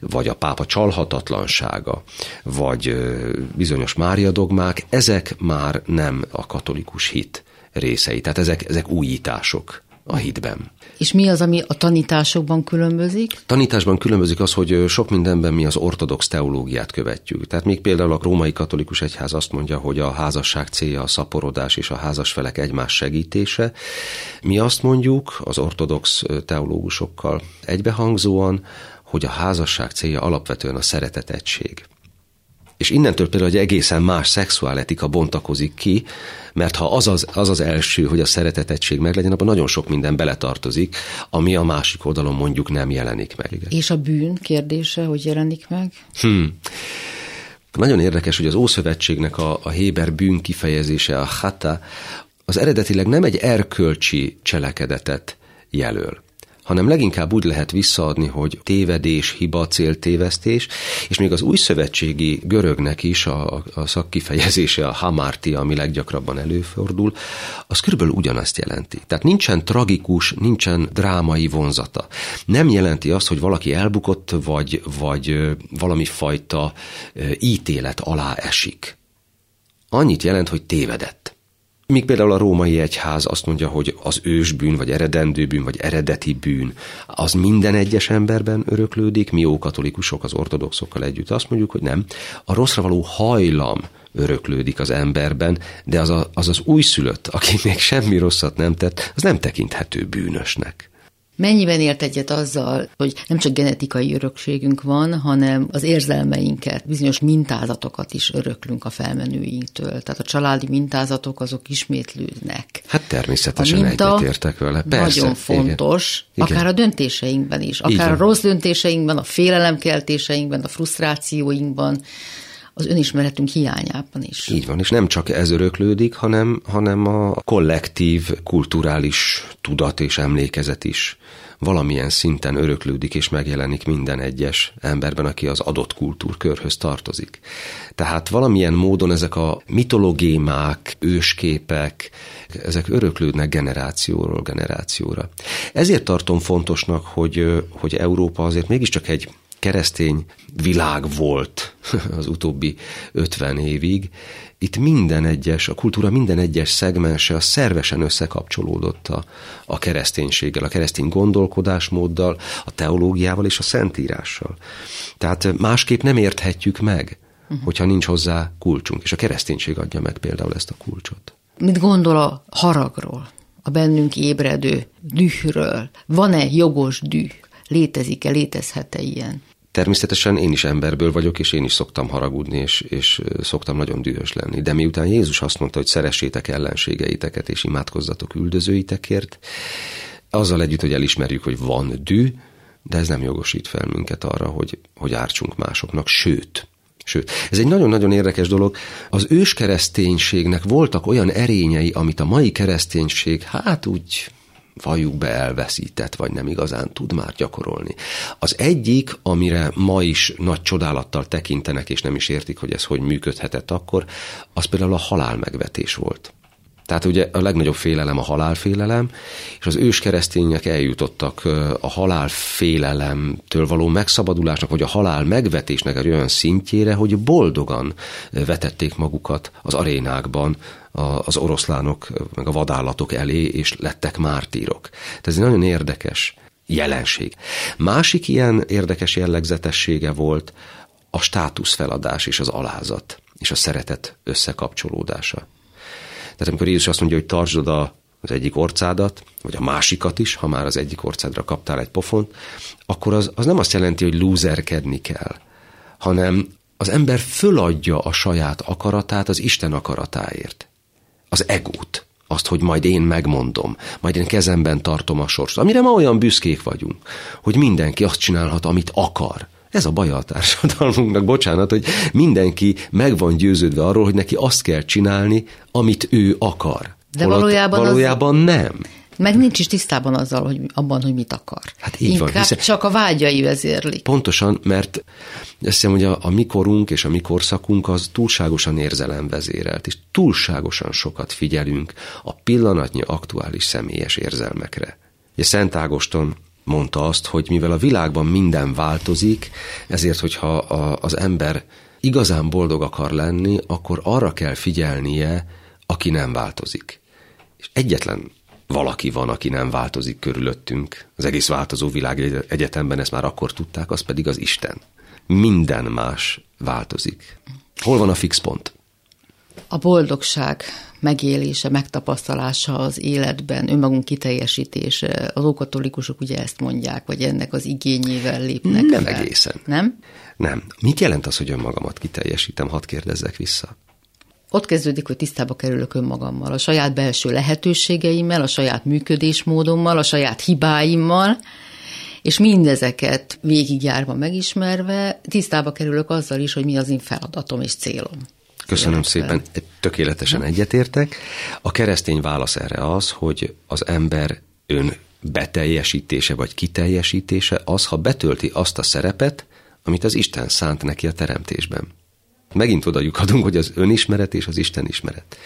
vagy a pápa csalhatatlansága, vagy bizonyos Mária dogmák, ezek már nem a katolikus hit részei. Tehát ezek, ezek újítások a hitben. És mi az, ami a tanításokban különbözik? Tanításban különbözik az, hogy sok mindenben mi az ortodox teológiát követjük. Tehát még például a római katolikus egyház azt mondja, hogy a házasság célja a szaporodás és a házasfelek egymás segítése. Mi azt mondjuk az ortodox teológusokkal egybehangzóan, hogy a házasság célja alapvetően a szeretetettség. És innentől például egy egészen más szexuáletika bontakozik ki, mert ha az az, az az első, hogy a szeretetettség meglegyen, abban nagyon sok minden beletartozik, ami a másik oldalon mondjuk nem jelenik meg. Igen. És a bűn kérdése, hogy jelenik meg? Hmm. Nagyon érdekes, hogy az Ószövetségnek a, a Héber bűn kifejezése, a hata, az eredetileg nem egy erkölcsi cselekedetet jelöl hanem leginkább úgy lehet visszaadni, hogy tévedés, hiba, céltévesztés, és még az új szövetségi görögnek is a, a szakkifejezése, a hamárti, ami leggyakrabban előfordul, az körülbelül ugyanazt jelenti. Tehát nincsen tragikus, nincsen drámai vonzata. Nem jelenti azt, hogy valaki elbukott, vagy, vagy valami fajta ítélet alá esik. Annyit jelent, hogy tévedett. Míg például a római egyház azt mondja, hogy az ősbűn, vagy eredendő bűn, vagy eredeti bűn, az minden egyes emberben öröklődik, mi ókatolikusok az ortodoxokkal együtt azt mondjuk, hogy nem. A rosszra való hajlam öröklődik az emberben, de az, a, az az újszülött, aki még semmi rosszat nem tett, az nem tekinthető bűnösnek. Mennyiben ért egyet azzal, hogy nem csak genetikai örökségünk van, hanem az érzelmeinket, bizonyos mintázatokat is öröklünk a felmenőinktől. Tehát a családi mintázatok azok ismétlődnek. Hát természetesen egyetértek vele. Persze, nagyon fontos, igen. akár a döntéseinkben is, akár a rossz döntéseinkben, a félelemkeltéseinkben, a frusztrációinkban az önismeretünk hiányában is. Így van, és nem csak ez öröklődik, hanem, hanem a kollektív, kulturális tudat és emlékezet is valamilyen szinten öröklődik és megjelenik minden egyes emberben, aki az adott kultúrkörhöz tartozik. Tehát valamilyen módon ezek a mitologémák, ősképek, ezek öröklődnek generációról generációra. Ezért tartom fontosnak, hogy, hogy Európa azért mégiscsak egy keresztény világ volt az utóbbi 50 évig, itt minden egyes, a kultúra minden egyes szegmense a szervesen összekapcsolódott a, a kereszténységgel, a keresztény gondolkodásmóddal, a teológiával és a szentírással. Tehát másképp nem érthetjük meg, uh-huh. hogyha nincs hozzá kulcsunk, és a kereszténység adja meg például ezt a kulcsot. Mit gondol a haragról, a bennünk ébredő dühről? Van-e jogos düh? Létezik-e, létezhet-e ilyen? Természetesen én is emberből vagyok, és én is szoktam haragudni, és, és szoktam nagyon dühös lenni. De miután Jézus azt mondta, hogy szeressétek ellenségeiteket, és imádkozzatok üldözőitekért, azzal együtt, hogy elismerjük, hogy van dű, de ez nem jogosít fel minket arra, hogy, hogy ártsunk másoknak, sőt, Sőt, ez egy nagyon-nagyon érdekes dolog. Az őskereszténységnek voltak olyan erényei, amit a mai kereszténység hát úgy valljuk be elveszített, vagy nem igazán tud már gyakorolni. Az egyik, amire ma is nagy csodálattal tekintenek, és nem is értik, hogy ez hogy működhetett akkor, az például a halál megvetés volt. Tehát ugye a legnagyobb félelem a halálfélelem, és az őskeresztények eljutottak a halálfélelemtől való megszabadulásnak, vagy a halál megvetésnek egy olyan szintjére, hogy boldogan vetették magukat az arénákban az oroszlánok, meg a vadállatok elé, és lettek mártírok. Tehát ez egy nagyon érdekes jelenség. Másik ilyen érdekes jellegzetessége volt a státuszfeladás és az alázat, és a szeretet összekapcsolódása. Tehát amikor Jézus azt mondja, hogy tartsd oda az egyik orcádat, vagy a másikat is, ha már az egyik orcádra kaptál egy pofont, akkor az, az nem azt jelenti, hogy lúzerkedni kell, hanem az ember föladja a saját akaratát az Isten akaratáért. Az egót. Azt, hogy majd én megmondom, majd én kezemben tartom a sors. Amire ma olyan büszkék vagyunk, hogy mindenki azt csinálhat, amit akar. Ez a baj a társadalmunknak, bocsánat, hogy mindenki meg van győződve arról, hogy neki azt kell csinálni, amit ő akar. De Holott valójában, valójában az... nem. Meg nincs is tisztában azzal, hogy abban, hogy mit akar. Hát így Inkább van. Hiszen csak a vágyai vezérlik. Pontosan, mert azt hiszem, hogy a, a mikorunk és a mi korszakunk az túlságosan érzelemvezérelt, és túlságosan sokat figyelünk a pillanatnyi aktuális személyes érzelmekre. Ugye Szent Ágoston mondta azt, hogy mivel a világban minden változik, ezért, hogyha a, az ember igazán boldog akar lenni, akkor arra kell figyelnie, aki nem változik. És egyetlen valaki van, aki nem változik körülöttünk. Az egész változó világ egyetemben ezt már akkor tudták, az pedig az Isten. Minden más változik. Hol van a fix pont? A boldogság megélése, megtapasztalása az életben, önmagunk kiteljesítése, az ókatolikusok ugye ezt mondják, vagy ennek az igényével lépnek Nem fel. egészen. Nem? Nem. Mit jelent az, hogy önmagamat kiteljesítem? Hadd kérdezzek vissza. Ott kezdődik, hogy tisztába kerülök önmagammal, a saját belső lehetőségeimmel, a saját működésmódommal, a saját hibáimmal, és mindezeket végigjárva megismerve tisztába kerülök azzal is, hogy mi az én feladatom és célom. Köszönöm szépen, tökéletesen egyetértek. A keresztény válasz erre az, hogy az ember ön beteljesítése vagy kiteljesítése az, ha betölti azt a szerepet, amit az Isten szánt neki a teremtésben. Megint oda lyukadunk, hogy az önismeret és az Isten ismeret.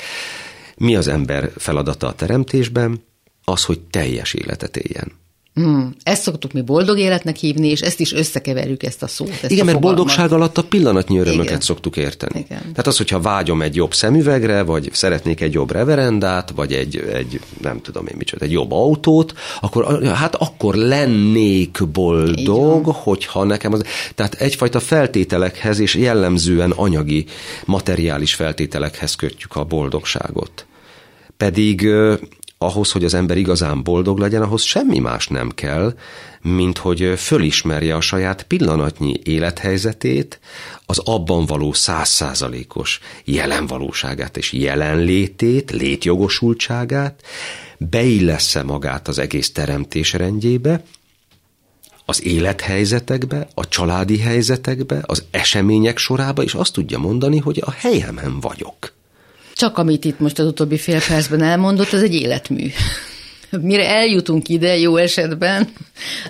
Mi az ember feladata a teremtésben? Az, hogy teljes életet éljen. Hmm, ezt szoktuk mi boldog életnek hívni, és ezt is összekeverjük ezt a szót. Ezt Igen, a mert fogalmat. boldogság alatt a pillanatnyi örömöket Igen. szoktuk érteni. Igen. Tehát az, hogyha vágyom egy jobb szemüvegre, vagy szeretnék egy jobb reverendát, vagy egy, egy nem tudom én micsoda, egy jobb autót, akkor hát akkor lennék boldog, hogyha nekem az... Tehát egyfajta feltételekhez és jellemzően anyagi, materiális feltételekhez kötjük a boldogságot. Pedig ahhoz, hogy az ember igazán boldog legyen, ahhoz semmi más nem kell, mint hogy fölismerje a saját pillanatnyi élethelyzetét, az abban való százszázalékos jelenvalóságát és jelenlétét, létjogosultságát, beillessze magát az egész teremtés rendjébe, az élethelyzetekbe, a családi helyzetekbe, az események sorába, és azt tudja mondani, hogy a helyemen vagyok. Csak amit itt most az utóbbi fél percben elmondott, az egy életmű. Mire eljutunk ide jó esetben,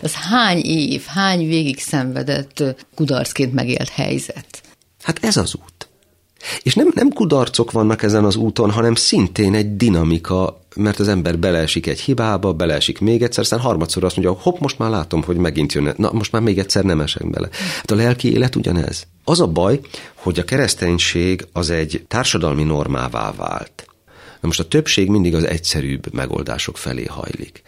az hány év, hány végig szenvedett kudarcként megélt helyzet. Hát ez az út. És nem, nem kudarcok vannak ezen az úton, hanem szintén egy dinamika, mert az ember beleesik egy hibába, beleesik még egyszer, aztán harmadszor azt mondja, hopp, most már látom, hogy megint jön, na most már még egyszer nem esek bele. Hát a lelki élet ugyanez. Az a baj, hogy a kereszténység az egy társadalmi normává vált. Na most a többség mindig az egyszerűbb megoldások felé hajlik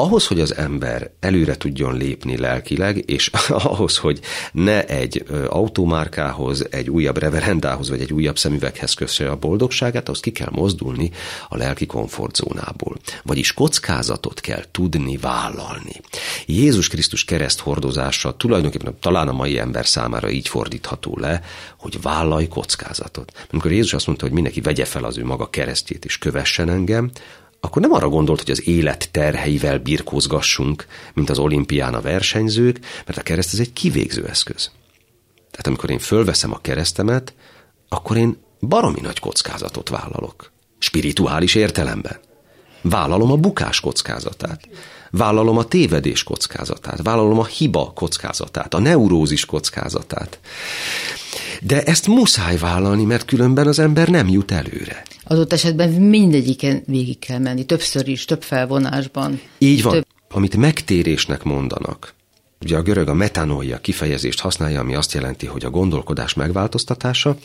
ahhoz, hogy az ember előre tudjon lépni lelkileg, és ahhoz, hogy ne egy automárkához, egy újabb reverendához, vagy egy újabb szemüveghez kösse a boldogságát, ahhoz ki kell mozdulni a lelki komfortzónából. Vagyis kockázatot kell tudni vállalni. Jézus Krisztus kereszt hordozása tulajdonképpen talán a mai ember számára így fordítható le, hogy vállalj kockázatot. Amikor Jézus azt mondta, hogy mindenki vegye fel az ő maga keresztjét és kövessen engem, akkor nem arra gondolt, hogy az élet terheivel birkózgassunk, mint az olimpián a versenyzők, mert a kereszt ez egy kivégző eszköz. Tehát amikor én fölveszem a keresztemet, akkor én baromi nagy kockázatot vállalok. Spirituális értelemben. Vállalom a bukás kockázatát. Vállalom a tévedés kockázatát. Vállalom a hiba kockázatát. A neurózis kockázatát. De ezt muszáj vállalni, mert különben az ember nem jut előre. Adott esetben mindegyiken végig kell menni, többször is, több felvonásban. Így van. Több... Amit megtérésnek mondanak, Ugye a görög a metanoia kifejezést használja, ami azt jelenti, hogy a gondolkodás megváltoztatása,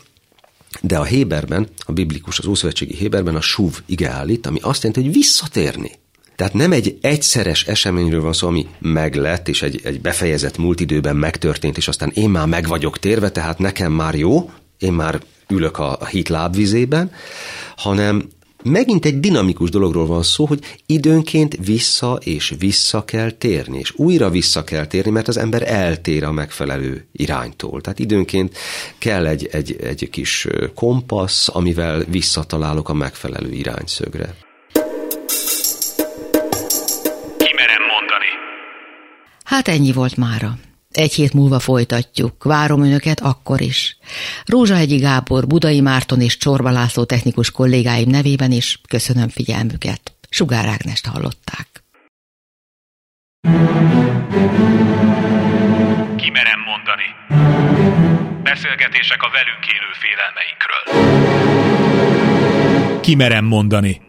de a Héberben, a biblikus, az ószövetségi Héberben a suv ige állít, ami azt jelenti, hogy visszatérni. Tehát nem egy egyszeres eseményről van szó, ami meglett, és egy, egy befejezett múlt időben megtörtént, és aztán én már meg vagyok térve, tehát nekem már jó, én már ülök a, a hit lábvizében, hanem megint egy dinamikus dologról van szó, hogy időnként vissza és vissza kell térni, és újra vissza kell térni, mert az ember eltér a megfelelő iránytól. Tehát időnként kell egy, egy, egy kis kompassz, amivel visszatalálok a megfelelő irányszögre. Kimerem mondani. Hát ennyi volt mára. Egy hét múlva folytatjuk. Várom önöket akkor is. Rózsahegyi Gábor, Budai Márton és Csorba László technikus kollégáim nevében is köszönöm figyelmüket. Sugár Ágnest hallották. Kimerem mondani. Beszélgetések a velünk élő félelmeinkről. Kimerem mondani.